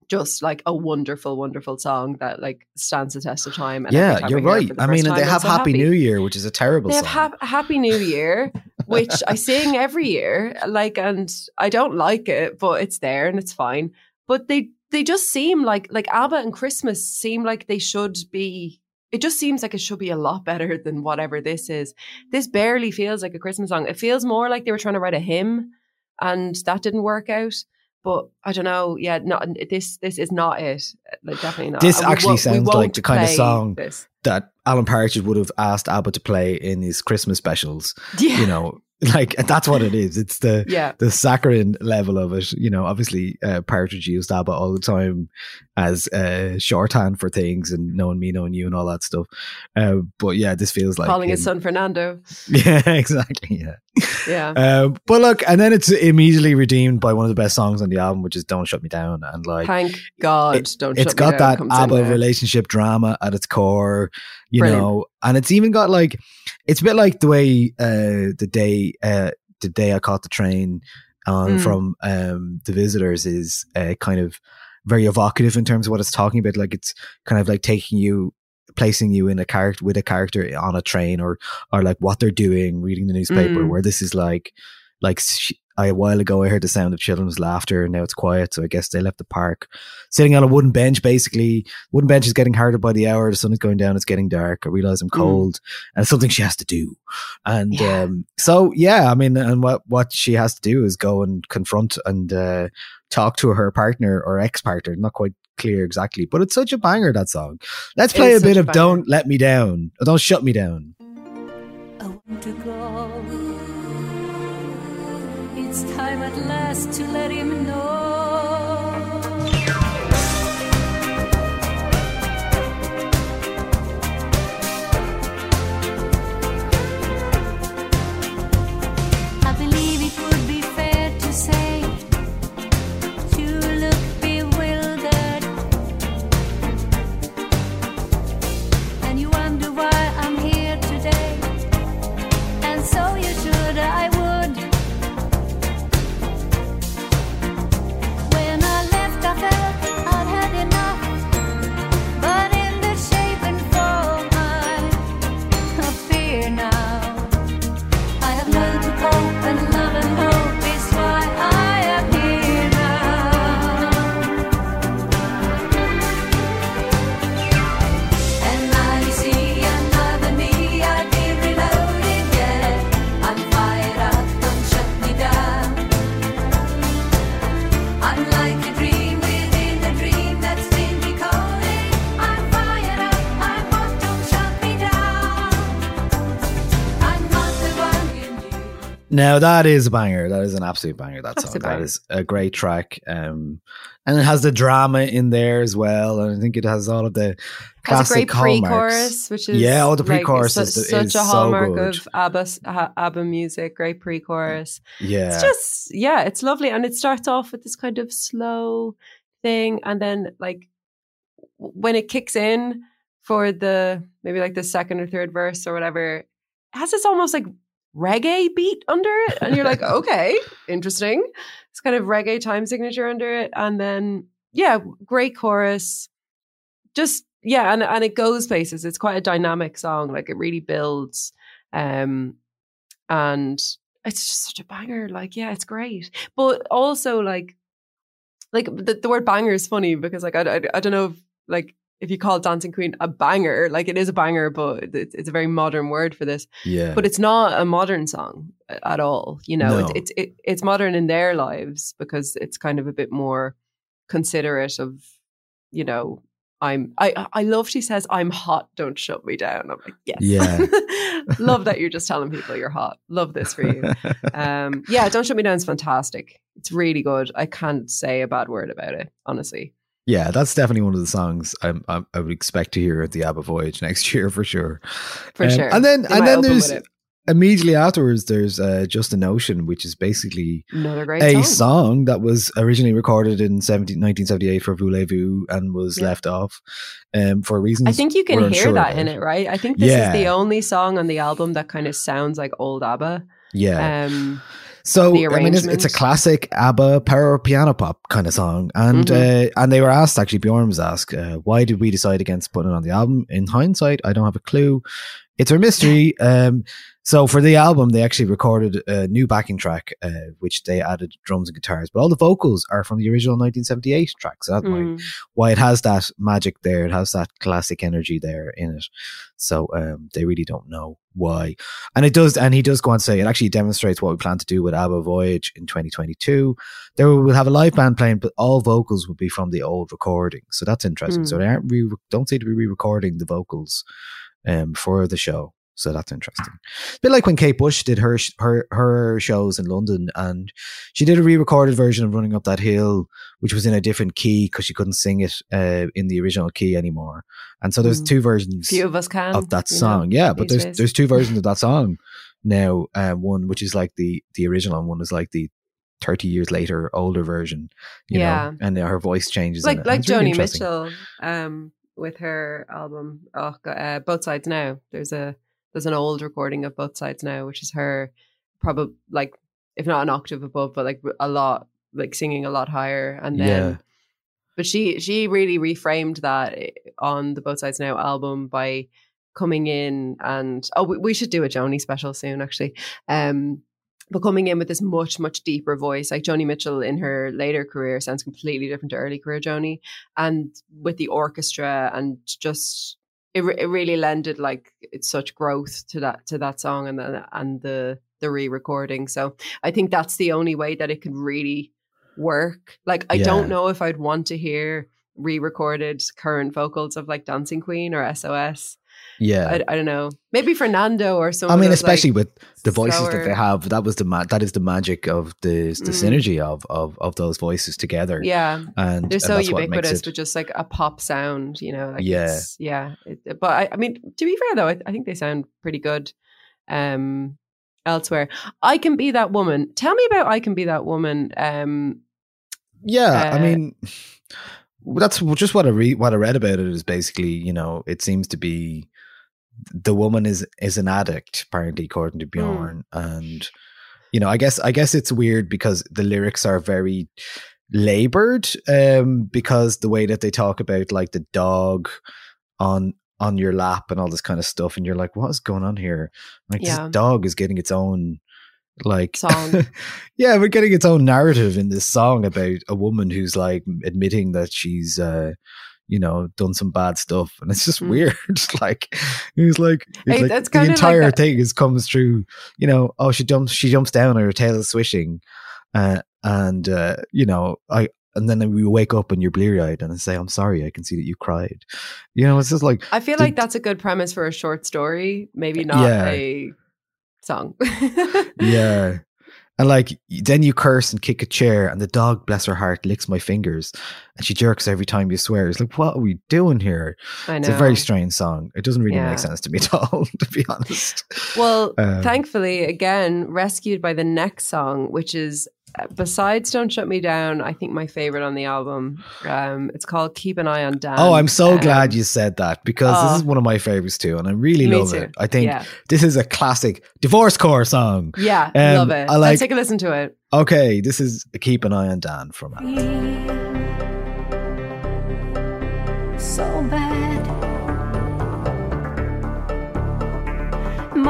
just like a wonderful, wonderful song that like stands the test of time. And yeah, you're I hear it right. I mean, they have so Happy. New Year, which is a terrible They have song. Happy New Year, which I sing every year. Like, and I don't like it, but it's there and it's fine. But they they just seem like like ABBA and Christmas seem like they should be. It just seems like it should be a lot better than whatever this is. This barely feels like a Christmas song. It feels more like they were trying to write a hymn, and that didn't work out. But I don't know. Yeah, not this. This is not it. Like definitely not. This And we actually we sounds like the kind of song This. that Alan Partridge would have asked ABBA to play in his Christmas specials. Yeah. You know, like that's what it is. It's the Yeah. the saccharine level of it. You know, obviously, uh, Partridge used ABBA all the time as uh, shorthand for things and knowing me, knowing you, and all that stuff. Uh, but yeah, this feels like Calling his son Fernando. Yeah, exactly. Yeah. Yeah. Um, but look, and then it's immediately redeemed by one of the best songs on the album, which is "Don't Shut Me Down," and like Thank God. it- don't it's Shut Me got that ABBA relationship drama at its core, you Brilliant. know, and it's even got like it's a bit like the way uh, the day uh, the day I caught the train on Mm. from um, the visitors is uh, kind of very evocative in terms of what it's talking about. Like it's kind of like taking you placing you in a character with a character on a train or or like what they're doing reading the newspaper Mm. where this is like like sh- I, a while ago I heard the sound of children's laughter and now it's quiet so I guess they left the park. Sitting on a wooden bench basically. Wooden bench is getting harder by the hour. The sun is going down it's getting dark. I realize I'm Mm. cold and it's something she has to do. And Yeah. um so yeah I mean and what what she has to do is go and confront and uh talk to her partner or ex-partner. Not quite clear exactly but it's such a banger that song. Let's play a bit a of banger. don't let me down. Or don't shut me down It's time at last to let him know. Now that is a banger. That is an absolute banger. That That's song. banger. is a great track. Um, and it has the drama in there as well. And I think it has all of the Has a great classic hallmarks. pre-chorus, which is Yeah, all the pre-chorus su- is such is a hallmark good. of ABBA, ABBA music. Great pre-chorus. Yeah. It's just yeah, it's lovely, and it starts off with this kind of slow thing, and then like when it kicks in for the maybe like the second or third verse or whatever, it has this almost like reggae beat under it, and you're like, okay, interesting. It's kind of reggae time signature under it, and then yeah, great chorus. Just yeah, and and it goes places. It's quite a dynamic song. Like it really builds, um, and it's just such a banger. Like yeah, it's great. But also like, like the, the word banger is funny because like I, I I don't know if like if you call Dancing Queen a banger, like it is a banger, but it's, it's a very modern word for this. yeah. But it's not a modern song at all. You know, No. it's it's it, it's modern in their lives because it's kind of a bit more considerate of, you know, I'm I I love she says I'm hot, don't shut me down. I'm like yes, Yeah. love that you're just telling people you're hot. Love this for you. um, yeah, don't shut me down is fantastic. It's really good. I can't say a bad word about it, honestly. Yeah, that's definitely one of the songs I'm, I'm, I would expect to hear at the ABBA Voyage next year for sure. For Um, sure. And then, They and then there's immediately afterwards, there's uh, Just a Notion, which is basically another great a song. song that was originally recorded in 17, 1978 for Voulez-Vous and was Yeah. left off um, for reasons I think you can hear that in it, right? I think this Yeah. is the only song on the album that kind of sounds like old ABBA. Yeah. Um, So I mean, it's, it's a classic ABBA power piano pop kind of song, and Mhm. uh, and they were asked actually. Bjorn was asked, uh, "Why did we decide against putting it on the album?" In hindsight, I don't have a clue. It's a mystery. um, so for the album, they actually recorded a new backing track, uh, which they added drums and guitars, but all the vocals are from the original 1978 track. So that's why mm, why it has that magic there. It has that classic energy there in it. So um, they really don't know why. And it does, and he does go on to say it actually demonstrates what we plan to do with ABBA Voyage in 2022. There will have a live band playing, but all vocals will be from the old recording. So that's interesting. So Hmm. they aren't re- don't seem to be re-recording the vocals um, for the show. So that's interesting. A bit like when Kate Bush did her sh- her her shows in London, and she did a re-recorded version of "Running Up That Hill," which was in a different key because she couldn't sing it uh, in the original key anymore. And so there's Mm. two versions Few of us can of that know, song. yeah, but there's there's two versions of that song now. Uh, one which is like the the original, and one is like the 30 years later older version. You Yeah. know, and her voice changes. like like really Joni. Mitchell um with her album oh uh, both sides now there's a there's an old recording of both sides now which is her probably like if not an octave above but like a lot like singing a lot higher and then Yeah. but she she really reframed that eh, on the both sides now album by coming in and oh we, we should do a Joni special soon actually um but coming in with this much much deeper voice like Joni Mitchell in her later career sounds completely different to early career Joni and with the orchestra and just it, re- it really lended like it's such growth to that to that song and the and the the re-recording. So I think that's the only way that it could really work. Like I Yeah. don't know if I'd want to hear re-recorded current vocals of like Dancing Queen or SOS Yeah. I, I don't know maybe Fernando or I someone mean, who's, like, especially with the voices that they have, that was the ma- that is the magic of the the Mm. synergy of of of those voices together. yeah and they're and so that's ubiquitous it- with just like a pop sound, you know. Like Yeah. yeah. It, but I, I mean, to be fair though, I, I think they sound pretty good. Um, elsewhere, I can be that woman. Tell me about I can be that woman. Um, Yeah, I Uh, mean, that's just what I read. What I read about it is basically, you know, it seems to be the woman is is an addict, apparently, according to Hmm. Bjorn, and you know, I guess I guess it's weird because the lyrics are very labored, um, because the way that they talk about like the dog on on your lap and all this kind of stuff, and you're like, what is going on here? Like Yeah. this dog is getting its own like Song. yeah, we're getting its own narrative in this song about a woman who's like admitting that she's uh you know done some bad stuff and it's just Mm. weird like it's like, Hey, like that's the kinda like entire thing is comes through you know oh she jumps she jumps down and her tail is swishing uh, and uh you know i and then we wake up and you're bleary eyed and I say, I'm sorry, I can see that you cried. You know, it's just like, I feel the- like that's a good premise for a short story, maybe not Yeah. a song. yeah. And like then you curse and kick a chair, and the dog, bless her heart, licks my fingers, and she jerks every time you swear. It's like, what are we doing here? I know. It's a very strange song. It doesn't really Yeah. make sense to me at all, to be honest. Well, Um, thankfully, again, rescued by the next song, which is besides "Don't Shut Me Down," I think my favorite on the album. Um, it's called "Keep an Eye on Dan." Oh, I'm so Um, glad you said that because oh. this is one of my favorites too, and I really love too. it. I think Yeah. this is a classic divorce core song. Yeah, Um, love it. I like- Let's take a listen to it. Okay, this is Keep an Eye on Dan from so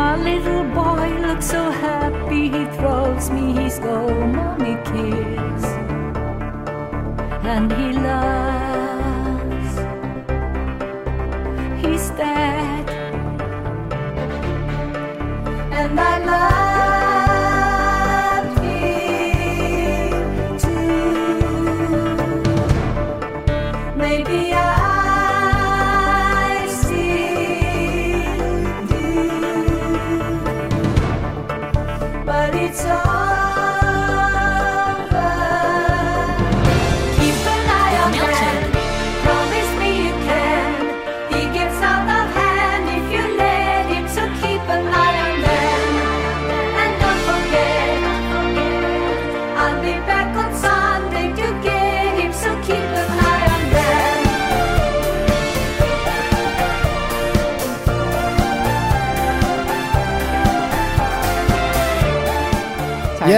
My little boy looks so happy, he throws me his go mommy kiss. And he laughs. He's dead. And I love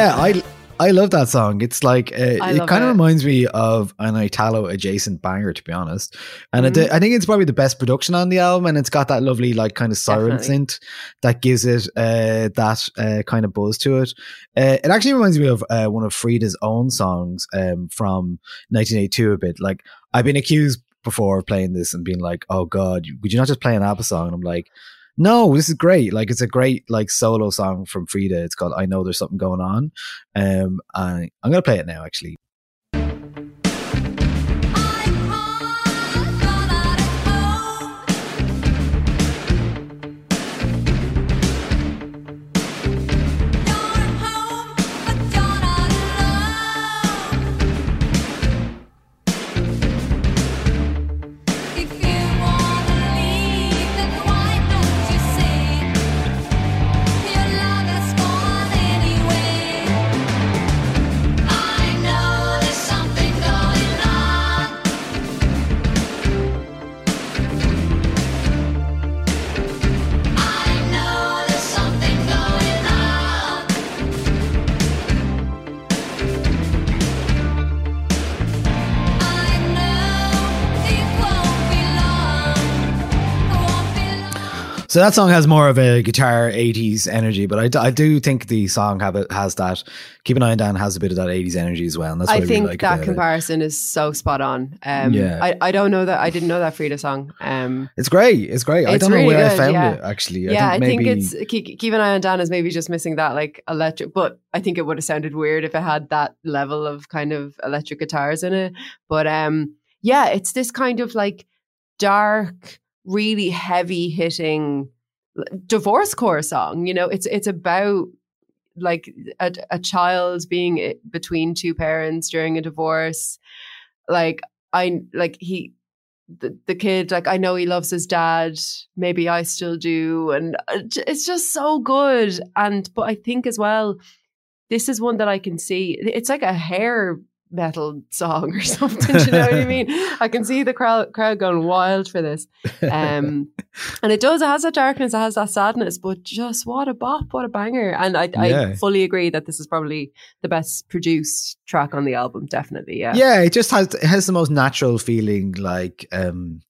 Yeah, I I love that song. It's like uh, it kind of reminds me of an Italo adjacent banger, to be honest. And Mhm. it, I think it's probably the best production on the album, and it's got that lovely like kind of siren Definitely. synth that gives it uh, that uh, kind of buzz to it. Uh, it actually reminds me of uh, one of Frida's own songs um, from 1982 a bit. Like I've been accused before of playing this and being like, "Oh God, would you not just play an ABBA song?" And I'm like. No, this is great. Like it's a great like solo song from Frida. It's called "I Know There's Something Going On." Um, I'm gonna play it now. Actually, So that song has more of a guitar 80s energy, but I, I do think the song have it, has that. Keep an eye on Dan has a bit of that 80s energy as well. And that's what I, I think really like that comparison is so spot on. Um, Yeah. I, I don't know that I didn't know that Frida song. Um, It's great. It's great. I don't know really where I found yeah. it actually. yeah, I think, maybe- it's keep, keep an eye on Dan is maybe just missing that like electric. But I think it would have sounded weird if it had that level of kind of electric guitars in it. But um, yeah, it's this kind of like dark, really heavy hitting divorce core song. You know, it's it's about like a, a child being between two parents during a divorce. Like I like he the, the kid like I know he loves his dad maybe I still do and uh, it's just so good and but I think as well this is one that I can see it's like a hair metal song or something do you know what I mean I can see the crowd crowd going wild for this um and it does it has that darkness it has that sadness but just what a bop what a banger and I, Yeah. I fully agree that this is probably the best produced track on the album definitely yeah yeah, it just has it has the most natural feeling. Like um,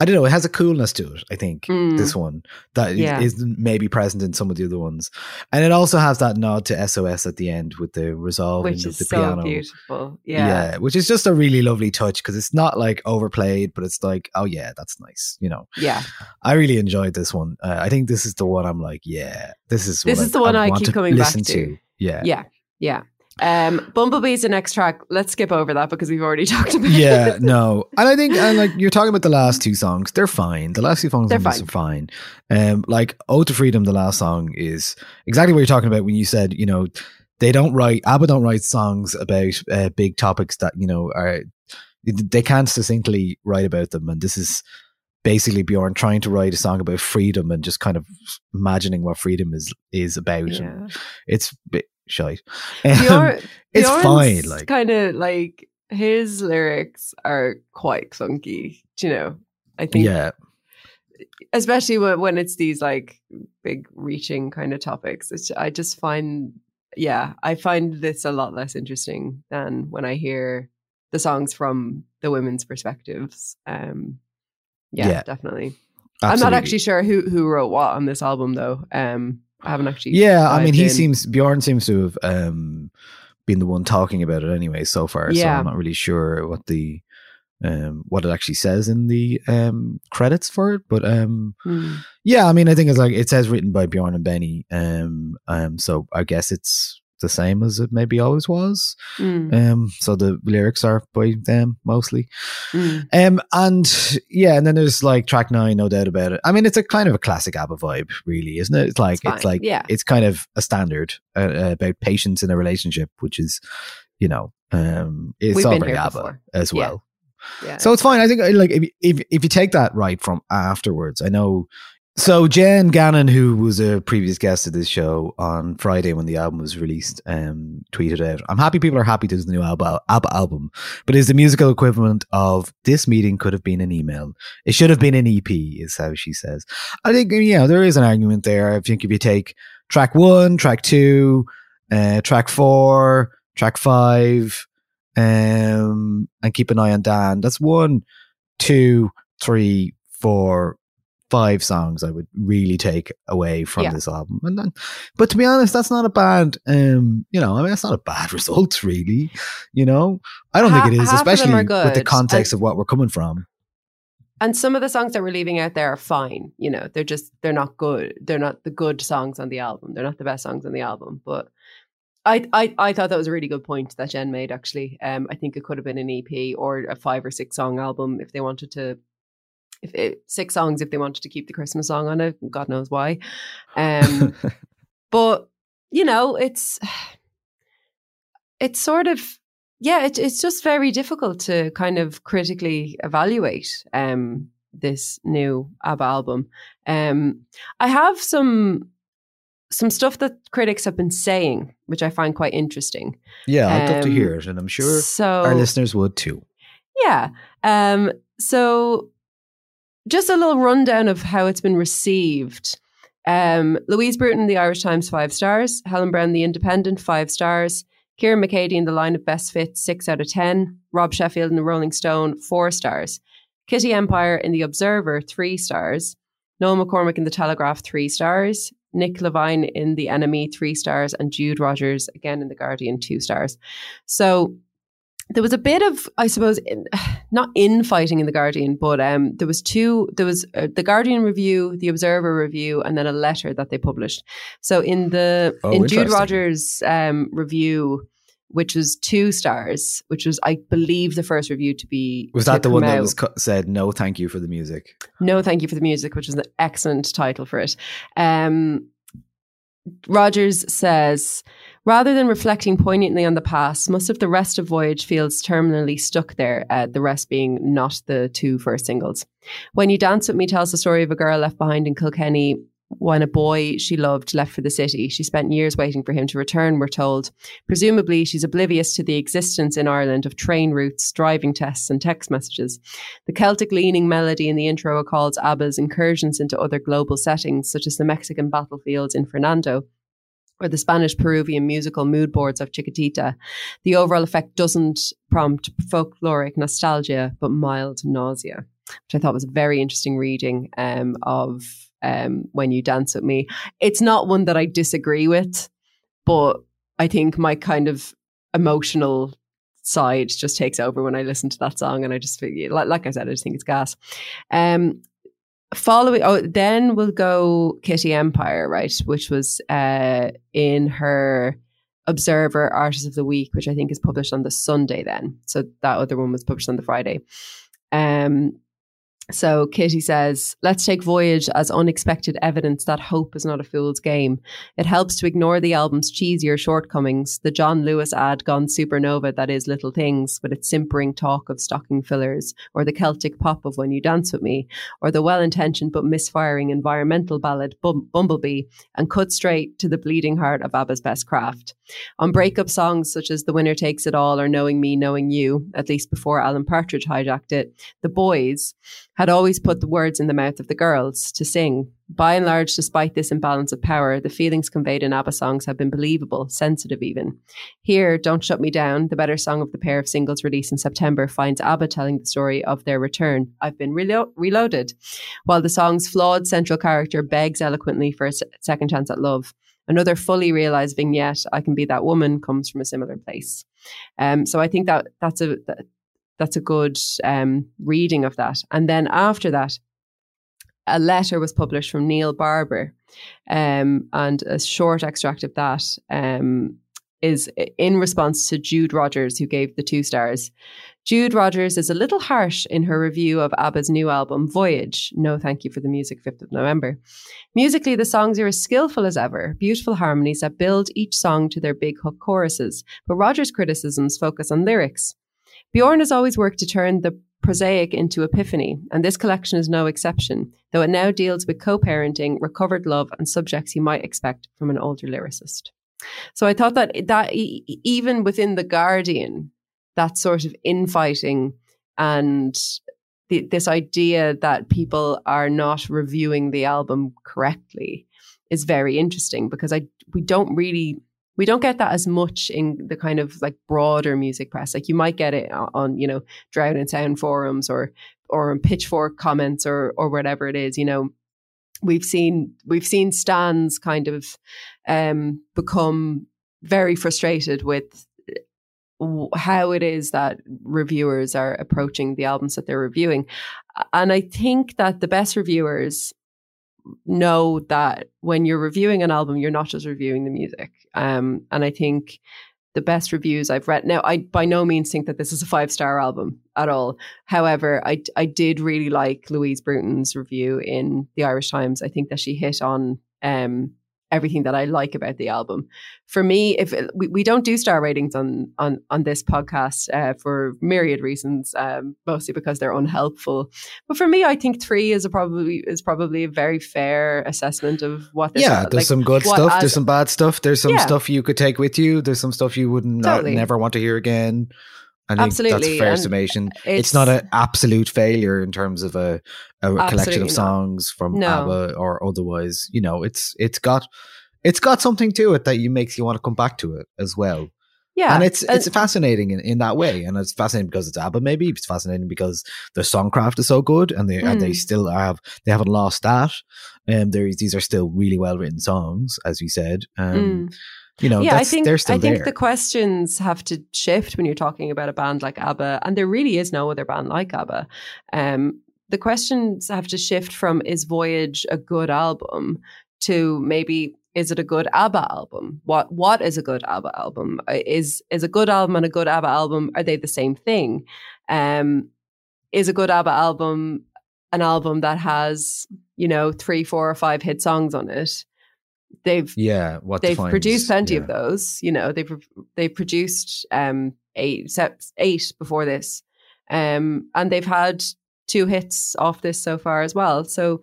I don't know, it has a coolness to it. I think Mm. this one that is Yeah. isn't maybe present in some of the other ones, and it also has that nod to SOS at the end with the resolving which of is the so piano. beautiful yeah which is just a really lovely touch because it's not like overplayed, but it's like, oh yeah, that's nice. You know, yeah I really enjoyed this one. Uh, I think this is the one I'm like, yeah, this is This is the one I want keep to coming back listen to. Yeah, Yeah, yeah. Um, Bumblebee's the next track. Let's skip over that because we've already talked about yeah, it. Yeah, no, and I think and like you're talking about the last two songs, they're fine. The last two songs They're on this are fine. Um, like "Ode to Freedom," the last song is exactly what you're talking about when you said, you know, they don't write ABBA don't write songs about uh, big topics that you know are they can't succinctly write about them, and this is basically Bjorn trying to write a song about freedom and just kind of imagining what freedom is is about. Yeah. It's shite. Bjorn, it's fine, like kind of like his lyrics are quite clunky. Do you know? I think, yeah. especially when, when it's these like big reaching kind of topics. It's, I just find, yeah, I find this a lot less interesting than when I hear the songs from the women's perspectives. Um, yeah, Yeah. definitely. I'm not actually sure who who wrote what on this album though. Um, I haven't actually. Yeah, I mean, he in. seems Bjorn seems to have um, been the one talking about it anyway so far. So I'm not really sure what the um, what it actually says in the um, credits for it, but um, Hmm. yeah, I mean, I think it's like it says written by Bjorn and Benny. Um, um, so I guess it's the same as it maybe always was. Mm, Um, so the lyrics are by them mostly. mm. Um, and yeah, and then there's like track nine, no doubt about it. I mean, it's a kind of a classic ABBA vibe, really, isn't it? It's like It's it's, like yeah. it's kind of a standard uh, about patience in a relationship, which is, you know, um, it's We've all here ABBA before. as well. Yeah. So it's fine. I think uh, like if if if you take that right from afterwards, I know. So Jen Gannon, who was a previous guest of this show on Friday when the album was released, um, tweeted out, "I'm happy people are happy to the new ABBA, ABBA album, but is the musical equivalent of this meeting could have been an email. It should have been an EP," is how she says. I think yeah, there is an argument there. I think if you take track one, track two, uh, track four, track five, um, and keep an eye on Dan. That's one, two, three, four, five songs I would really take away from Yeah. this album. And then, but to be honest, that's not a bad, um, you know, I mean, that's not a bad result, really. You know, I don't Ha- think it is, half of them especially with the context And- of what we're coming from. and some of the songs that we're leaving out there are fine. You know, they're just they're not good. They're not the good songs on the album. They're not the best songs on the album. But I I, I thought that was a really good point that Jen made. Actually, um, I think it could have been an EP or a five or six song album if they wanted to. If six songs, if they wanted to keep the Christmas song on it, God knows why. Um, but you know, it's it's sort of yeah, it, it's just very difficult to kind of critically evaluate um, this new ABBA album. Um, I have some some stuff that critics have been saying, which I find quite interesting. yeah, I'd love to Um, hear it, and I'm sure so our listeners would too. yeah. Um, so just a little rundown of how it's been received. Um, Louise Bruton, the Irish Times, five stars. Helen Brown, the Independent, five stars. Kieran McCady in the line of best fit, six out of ten. Rob Sheffield in the Rolling Stone, four stars. Kitty Empire in the Observer, three stars. Neil McCormick in The Telegraph, three stars. Nick Levine in The NME, three stars. And Jude Rogers, again in The Guardian, two stars. So there was a bit of, I suppose, in, not infighting in the Guardian, but um, there was two. There was uh, the Guardian review, the Observer review, and then a letter that they published. So in the Oh, in Jude. Rogers' um, review, which was two stars, which was I believe the first review to be Was to that the one that was cu- said no, thank you for the music? No, thank you for the music, which is an excellent title for it. Um, Rogers says, rather than reflecting poignantly on the past, most of the rest of Voyage feels terminally stuck there, uh, the rest being not the two first singles. When You Dance With Me tells the story of a girl left behind in Kilkenny when a boy she loved left for the city. She spent years waiting for him to return, we're told. Presumably, she's oblivious to the existence in Ireland of train routes, driving tests, and text messages. The Celtic leaning melody in the intro recalls ABBA's incursions into other global settings, such as the Mexican battlefields in Fernando or the Spanish Peruvian musical mood boards of Chiquitita. The overall effect doesn't prompt folkloric nostalgia, but mild nausea, which I thought was a very interesting reading um, of um, When You Dance With Me. It's not one that I disagree with, but I think my kind of emotional side just takes over when I listen to that song, and I just feel like, like I said, I just think it's gas. Um, following, oh, then we'll go Kitty Empire, right, which was uh, in her Observer Artist of the Week, which I think is published on the Sunday. Then, so that other one was published on the Friday. Um, so Kitty says, let's take Voyage as unexpected evidence that hope is not a fool's game. It helps to ignore the album's cheesier shortcomings, the John Lewis ad gone supernova that is Little Things, with its simpering talk of stocking fillers, or the Celtic pop of When You Dance With Me, or the well-intentioned but misfiring environmental ballad Bum- Bumblebee, and cut straight to the bleeding heart of ABBA's best craft. On breakup songs such as The Winner Takes It All or Knowing Me, Knowing You, at least before Alan Partridge hijacked it, the boys had always put the words in the mouth of the girls to sing. By and large, despite this imbalance of power, the feelings conveyed in ABBA songs have been believable, sensitive even. Here, Don't Shut Me Down, the better song of the pair of singles released in September, finds ABBA telling the story of their return. I've been relo- reloaded. While the song's flawed central character begs eloquently for a second chance at love. Another fully realized vignette, I Can Be That Woman, comes from a similar place. Um, so I think that that's a that's a good um, reading of that. And then after that, a letter was published from Neil Barber, um, and a short extract of that um, is in response to Jude Rogers, who gave the two stars. Jude Rogers is a little harsh in her review of ABBA's new album, Voyage. No thank you for the music, 5th of November. Musically, the songs are as skillful as ever, beautiful harmonies that build each song to their big hook choruses, but Rogers' criticisms focus on lyrics. Bjorn has always worked to turn the prosaic into epiphany, and this collection is no exception, though it now deals with co parenting, recovered love, and subjects you might expect from an older lyricist. So I thought that that even within the Guardian, that sort of infighting and the, this idea that people are not reviewing the album correctly is very interesting because I we don't really we don't get that as much in the kind of like broader music press. Like you might get it on, you know Drowned in Sound forums or or on Pitchfork comments or or whatever it is. You know, we've seen we've seen stands kind of um, become very frustrated with how it is that reviewers are approaching the albums that they're reviewing, and I think that the best reviewers know that when you're reviewing an album, you're not just reviewing the music. Um, and I think the best reviews I've read now, I by no means think that this is a five star album at all. However, I I did really like Louise Bruton's review in the Irish Times. I think that she hit on um, everything that I like about the album. For me, if we, we don't do star ratings on on on this podcast uh, for myriad reasons, um, mostly because they're unhelpful. But for me, I think three is a probably is probably a very fair assessment of what. This yeah, like, there's some good stuff. as- there's some bad stuff. There's some Yeah. stuff you could take with you. There's some stuff you wouldn't not, Totally. never want to hear again. I think that's a fair and summation. It's, it's- not an absolute failure in terms of a, a collection Absolutely of not. songs from No. ABBA or otherwise. You know, it's it's got it's got something to it that you makes you want to come back to it as well. Yeah, and it's it's fascinating in, in that way, and it's fascinating because it's ABBA. Maybe it's fascinating because the songcraft is so good, and they and they Mm. still have they haven't lost that. And there these are still really well written songs, as you said. Um, Mm. You know, yeah, I think they're still I think there. the questions have to shift when you're talking about a band like ABBA, and there really is no other band like ABBA. Um, the questions have to shift from is Voyage a good album to maybe is it a good ABBA album? What what is a good ABBA album? Uh, Is is a good album and a good ABBA album are they the same thing? Um, is a good ABBA album an album that has you know three, four, or five hit songs on it? They've yeah, what they've defines- produced plenty yeah. of those. You know, they've they produced um eight eight before this, um, and they've had two hits off this so far as well. So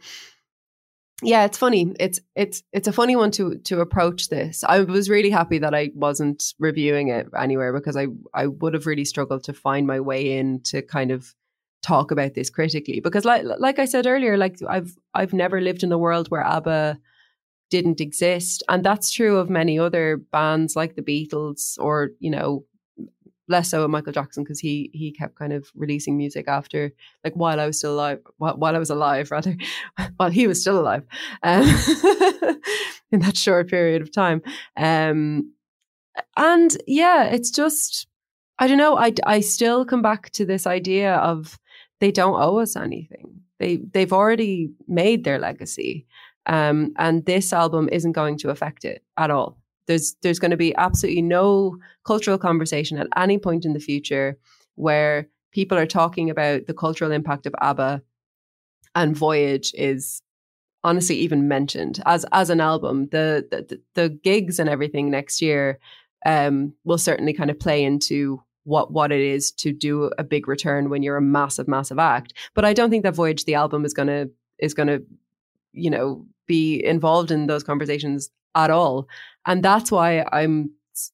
yeah, it's funny. It's it's it's a funny one to to approach this. I was really happy that I wasn't reviewing it anywhere because I I would have really struggled to find my way in to kind of talk about this critically because like like I said earlier like I've I've never lived in a world where ABBA didn't exist. And that's true of many other bands like the Beatles or you know less so of Michael Jackson because he he kept kind of releasing music after like while I was still alive while, while I was alive rather while he was still alive um, in that short period of time. Um and yeah it's just I don't know I I still come back to this idea of they don't owe us anything. They they've already made their legacy um and this album isn't going to affect it at all there's there's going to be absolutely no cultural conversation at any point in the future where people are talking about the cultural impact of ABBA and Voyage is honestly even mentioned as as an album. The the, the gigs and everything next year um, will certainly kind of play into what what it is to do a big return when you're a massive massive act. But I don't think that Voyage the album is gonna is gonna you know be involved in those conversations at all and that's why i'm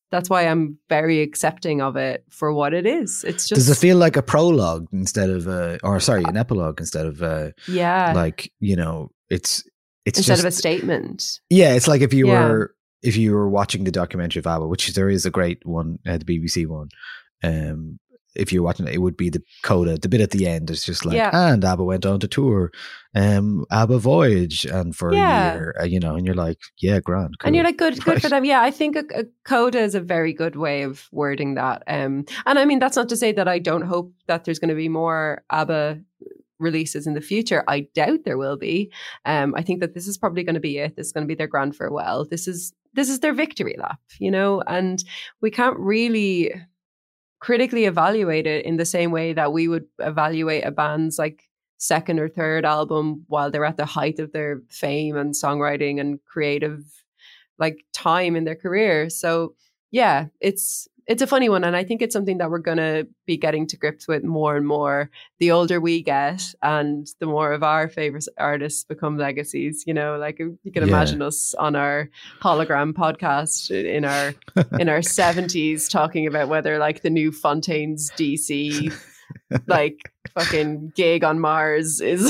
that's why i'm very accepting of it for what it is it's just Does it feel like a prologue instead of a, or sorry, an epilogue instead of a, yeah like you know, it's it's instead just, of a statement Yeah, it's like if you Yeah. were if you were watching the documentary of ABBA, which there is a great one, uh, the BBC one. Um, if you're watching it, it would be the coda. The bit at the end is just like, Yeah. and ABBA went on to tour, um, ABBA voyage, and for Yeah. a year, uh, you know, and you're like, yeah, grand, and you're like good good for them yeah i think a, a coda is a very good way of wording that um and i mean that's not to say that i don't hope that there's going to be more abba releases in the future i doubt there will be um i think that this is probably going to be it this is going to be their grand farewell this is this is their victory lap you know and we can't really critically evaluate it in the same way that we would evaluate a band's like second or third album while they're at the height of their fame and songwriting and creative like time in their career. So yeah, it's it's a funny one and I think it's something that we're going to be getting to grips with more and more the older we get and the more of our favorite artists become legacies, you know, like um, you can Yeah. imagine us on our hologram podcast in our in our 70s talking about whether like the new Fontaines DC like fucking gig on Mars is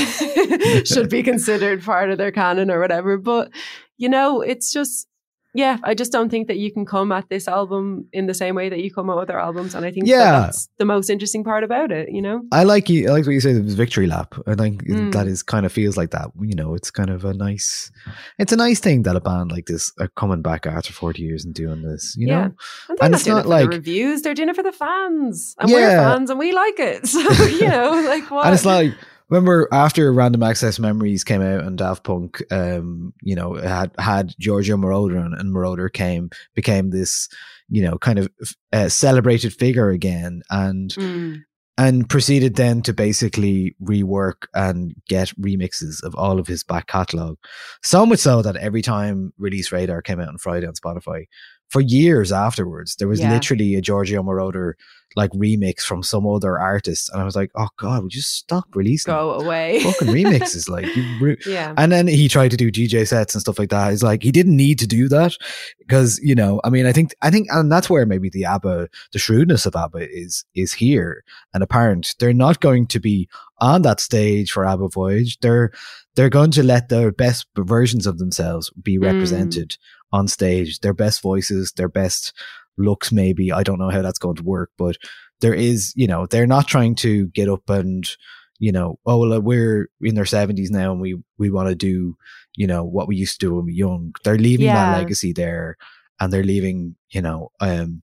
should be considered part of their canon or whatever. But you know, it's just yeah, I just don't think that you can come at this album in the same way that you come at other albums, and I think that Yeah. that's the most interesting part about it. You know, I like you. I like what you say. Was victory lap. I think Mm. that is kind of feels like that. You know, it's kind of a nice. It's a nice thing that a band like this are coming back after forty years and doing this. You yeah, know, and they're And not it's doing not it for like- the reviews; they're doing it for the fans, and we're fans, and we like it. So you know, like what? and it's like remember after Random Access Memories came out and Daft Punk, um, you know, had had Giorgio Moroder and, and Moroder came became this, you know, kind of uh, celebrated figure again, and Mm. and proceeded then to basically rework and get remixes of all of his back catalog. So much so that every time Release Radar came out on Friday on Spotify, for years afterwards, there was Yeah. literally a Giorgio Moroder like remix from some other artist, and I was like, "Oh God, would you stop releasing go away. fucking remixes?" Like, you re- yeah, and then he tried to do DJ sets and stuff like that. He's like, he didn't need to do that because you know, I mean, I think, I think, and that's where maybe the ABBA, the shrewdness of ABBA is is here and apparent. They're not going to be on that stage for ABBA Voyage. They're they're going to let their best versions of themselves be Mm. On stage. Their best voices, their best looks. Maybe I don't know how that's going to work, but there is, you know, they're not trying to get up and you know, oh well, we're in their seventies now, and we we want to do, you know, what we used to do when we were young. They're leaving Yeah. that legacy there, and they're leaving, you know, um,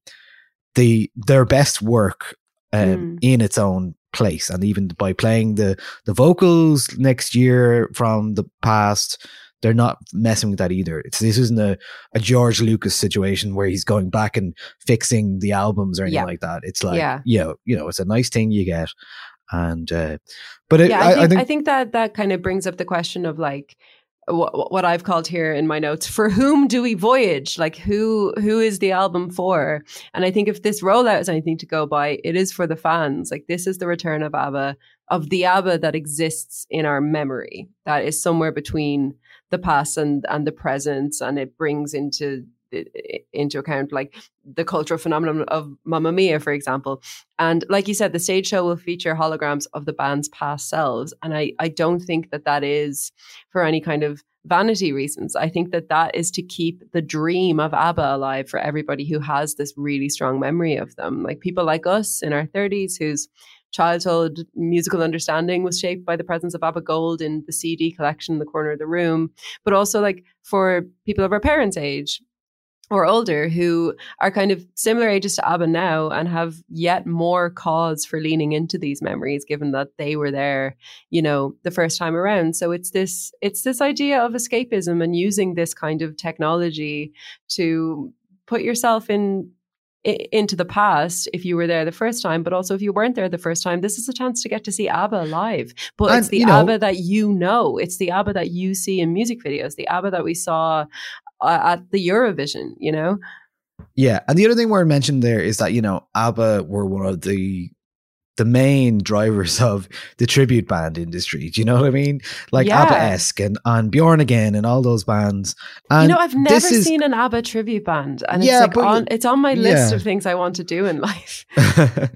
the their best work um, Mm. in its own place, and even by playing the the vocals next year from the past. They're not messing with that either. It's this isn't a, a George Lucas situation where he's going back and fixing the albums or anything Yeah. like that. It's like, Yeah. you know, you know, it's a nice thing you get, and uh, but it, yeah, I, I, think, I think, I think that that kind of brings up the question of like what, what I've called here in my notes for whom do we voyage like who who is the album for and I think if this rollout is anything to go by it is for the fans like this is the return of ABBA of the ABBA that exists in our memory that is somewhere between the past and and the present and it brings into into account like the cultural phenomenon of Mamma Mia for example and like you said, the stage show will feature holograms of the band's past selves. And I, I don't think that that is for any kind of vanity reasons. I think that that is to keep the dream of ABBA alive for everybody who has this really strong memory of them. Like people like us in our 30s whose childhood musical understanding was shaped by the presence of ABBA Gold in the CD collection in the corner of the room, but also like for people of our parents' age or older who are kind of similar ages to ABBA now and have yet more cause for leaning into these memories given that they were there, you know, the first time around. So it's this it's this idea of escapism and using this kind of technology to put yourself in into the past if you were there the first time, but also if you weren't there the first time, this is a chance to get to see ABBA live. But And, it's the you know- ABBA that you know. It's the ABBA that you see in music videos, the ABBA that we saw uh, at the Eurovision, you know? yeah. And the other thing we're mentioned there is that you know ABBA were one of the the main drivers of the tribute band industry. Do you know what I mean? Like Yeah. ABBA esque and and Björn Again and all those bands. And you know, I've never is- seen an ABBA tribute band, and Yeah, it's like but- on it's on my list yeah. of things I want to do in life.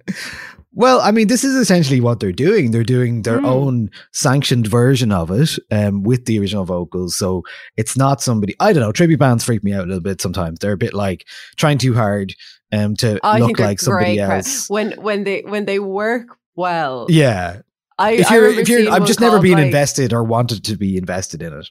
well, I mean, this is essentially what they're doing. They're doing their Mm. own sanctioned version of it um, with the original vocals. So it's not somebody, I don't know, tribute bands freak me out a little bit sometimes. They're a bit like trying too hard um, to I look like somebody else. when when they when they work well. Yeah. I, if you're, if you're, I've just never been like- invested or wanted to be invested in it.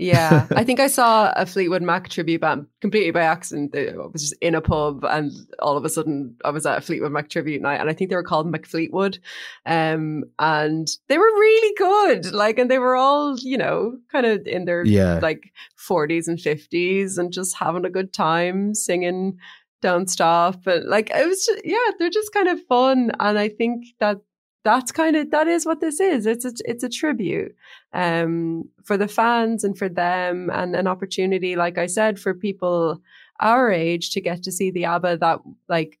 Yeah, I think I saw a Fleetwood Mac tribute band completely by accident. I was just in a pub, and all of a sudden, I was at a Fleetwood Mac tribute night, and I think they were called McFleetwood, um, and they were really good. Like, and they were all, you know, kind of in their Yeah. like forties and fifties, and just having a good time singing "Don't Stop." But like, it was, just, yeah, they're just kind of fun, and I think that that's kind of that is what this is. It's a it's a tribute um, for the fans and for them, and an opportunity, like I said, for people our age to get to see the ABBA that like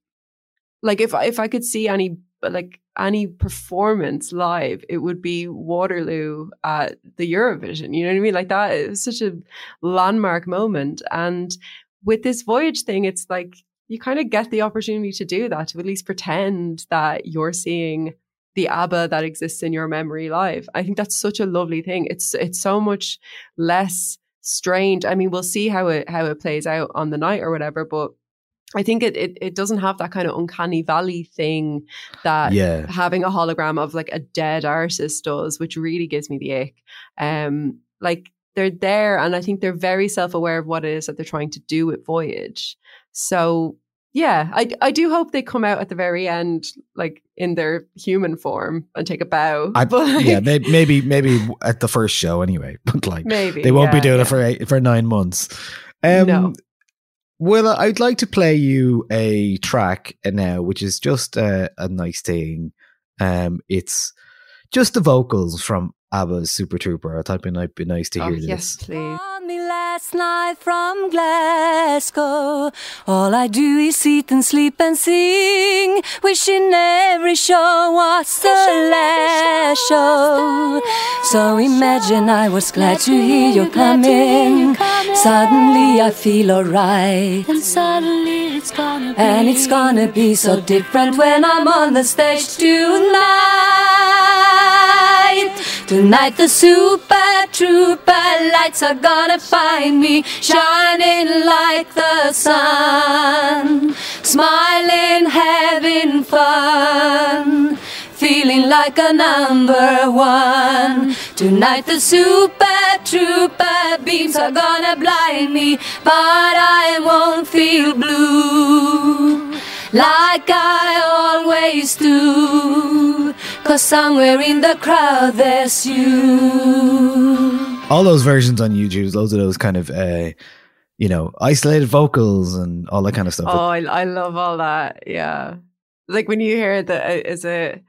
like if if I could see any like any performance live, it would be Waterloo at the Eurovision. You know what I mean? Like that it such a landmark moment. And with this voyage thing, it's like you kind of get the opportunity to do that, to at least pretend that you're seeing the ABBA that exists in your memory live. I think that's such a lovely thing. It's it's so much less strained. I mean, we'll see how it how it plays out on the night or whatever, but I think it, it it doesn't have that kind of uncanny valley thing that Yeah. having a hologram of like a dead artist does, which really gives me the ick. Um, like they're there, and I think they're very self aware of what it is that they're trying to do with Voyage. So yeah, I I do hope they come out at the very end, like in their human form, and take a bow. I, But, like, yeah, may- maybe maybe at the first show anyway, but like maybe they won't be doing yeah. it for eight, for nine months. Um, No. Well, I'd like to play you a track now, which is just a, a nice thing. Um, it's just the vocals from ABBA's Super Trooper. I thought it'd be, ni- be nice to Oh, hear yes, this. please. Called me last night from Glasgow. All I do is eat and sleep and sing. Wishing every show was the last show. So imagine I was glad to hear you coming. Suddenly I feel alright. And suddenly it's gonna be. And it's gonna be so different when I'm on the stage tonight. Tonight the super trooper lights are gonna find me shining like the sun, smiling, having fun, feeling like a number one. Tonight the super trooper beams are gonna blind me, but I won't feel blue like I always do. Cause somewhere in the crowd there's you. All those versions on YouTube, loads of those kind of, uh, you know, isolated vocals and all that kind of stuff. Oh, I, I love all that. Yeah. Like when you hear the, uh, is it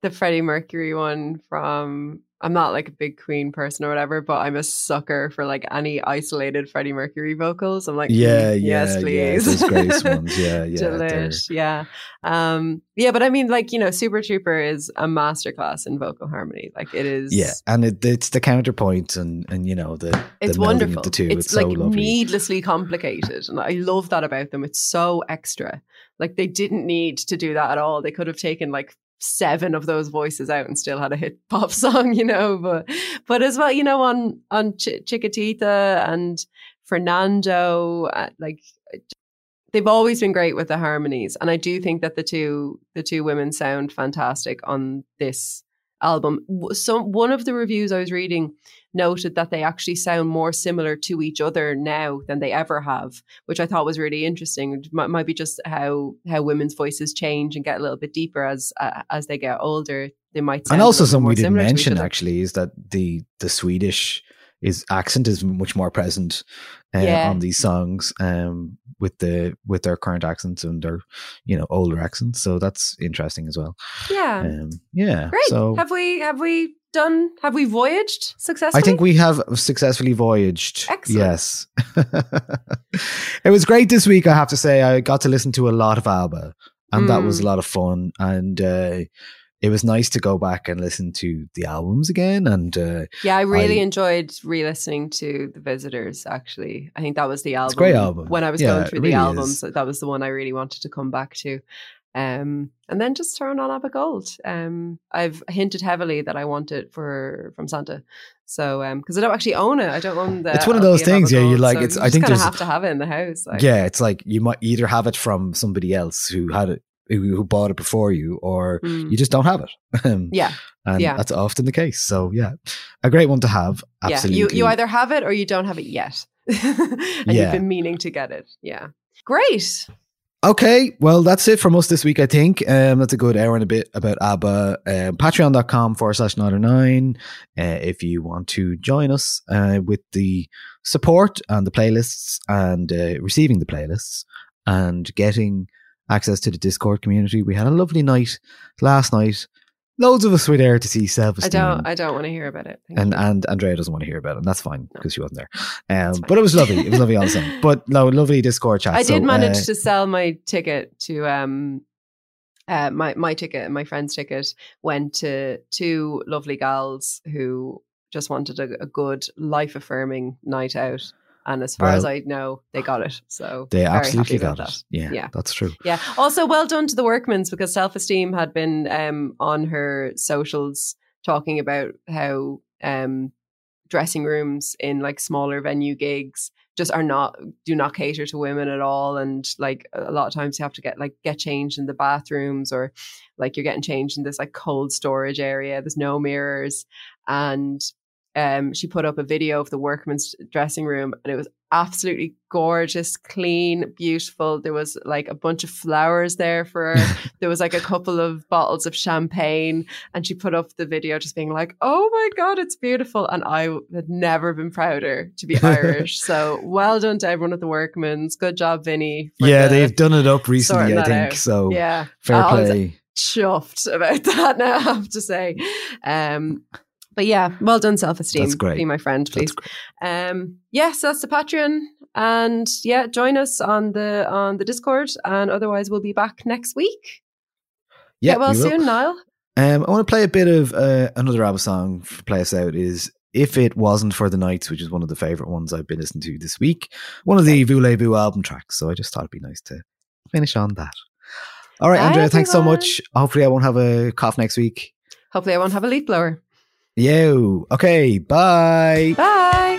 the Freddie Mercury one from, I'm not like a big Queen person or whatever, but I'm a sucker for like any isolated Freddie Mercury vocals. I'm like, yeah, mm, yeah, yes, yeah, please. those Grace ones, yeah, yeah, Delish, yeah. Um, yeah, but I mean, like, you know, Super Trooper is a masterclass in vocal harmony. Like it is. yeah, and it, it's the counterpoint and and you know the It's the wonderful. the two. It's, It's, like so lovely. needlessly complicated, and I love that about them. It's so extra. Like they didn't need to do that at all. They could have taken like seven of those voices out and still had a hit pop song, you know. But but as well, you know, on on Ch- Chiquitita and Fernando, uh, like they've always been great with the harmonies, and I do think that the two the two women sound fantastic on this album. So one of the reviews I was reading noted that they actually sound more similar to each other now than they ever have, which I thought was really interesting. It might, might be just how how women's voices change and get a little bit deeper as uh, as they get older. They might and also something we didn't similar to each mention actually is that the the Swedish is accent is much more present uh, Yeah. on these songs um with the with their current accents and their you know older accents so that's interesting as well Yeah, um yeah great. so have we have we done? Have we voyaged successfully? I think we have successfully voyaged. Excellent. Yes. it was great this week, I have to say. I got to listen to a lot of ABBA and that was a Mm. lot of fun. And uh, it was nice to go back and listen to the albums again. And uh, Yeah, I really I- enjoyed re-listening to the Visitors. Actually, I think that was the album. a great album. When I was Yeah, going through really the is. albums, that was the one I really wanted to come back to. Um, and then just turn on Abba Gold. Um, I've hinted heavily that I want it for from Santa. So, um, because I don't actually own it, I don't own the. It's one of those things, yeah, you like- so it's- you I think there's- have to have it in the house. Like, yeah, it's like you might either have it from somebody else who had it, who, bought it before you, or Mm. you just don't have it. Um, yeah, and yeah. that's often the case. So yeah, a great one to have. Absolutely. yeah. You you either have it or you don't have it yet, and Yeah. you've been meaning to get it. Yeah, great. Okay, well, that's it from us this week, I think. Um, that's a good hour and a bit about ABBA. Um, Patreon.com forward slash 909 uh, if you want to join us uh, with the support and the playlists and uh, receiving the playlists and getting access to the Discord community. We had a lovely night last night. Loads of us were there to see self I don't I don't want to hear about it. Thank and you. and Andrea doesn't want to hear about it, and that's fine because she wasn't there. Um, but it was lovely. It was lovely all the same. But no, lovely Discord chat. I So, did manage uh, to sell my ticket to um uh my my ticket and my friend's ticket went to two lovely gals who just wanted a, a good life affirming night out. And as far as I know, they got it. So They absolutely got it. that. Yeah, Yeah. that's true. Yeah. Also, well done to the Workmans because self esteem had been um, on her socials talking about how um, dressing rooms in like smaller venue gigs just are not do not cater to women at all and like a lot of times you have to get like get changed in the bathrooms or like you're getting changed in this like cold storage area there's no mirrors and um she put up a video of the workman's dressing room and it was absolutely gorgeous clean beautiful there was like a bunch of flowers there for her there was like a couple of bottles of champagne and she put up the video just being like oh my god it's beautiful and i had never been prouder to be irish so well done to everyone at the workmans good job vinny Yeah, the- they've done it up recently, I think. out. So yeah fair I play. chuffed about that now i have to say um but yeah well done self-esteem That's great. be my friend please um yes that's the patreon and yeah join us on the on the discord and otherwise we'll be back next week Yeah, Get well we soon niall Um, I want to play a bit of uh, another ABBA song to play us out. Is "If It Wasn't for the Nights," which is one of the favorite ones I've been listening to this week. One of the Voulez-Vous album tracks. So I just thought it'd be nice to finish on that. All right, Bye, Andrea, thanks so much. Hopefully, I won't have a cough next week. hopefully i won't have a leaf blower Yo. Okay. Bye. Bye.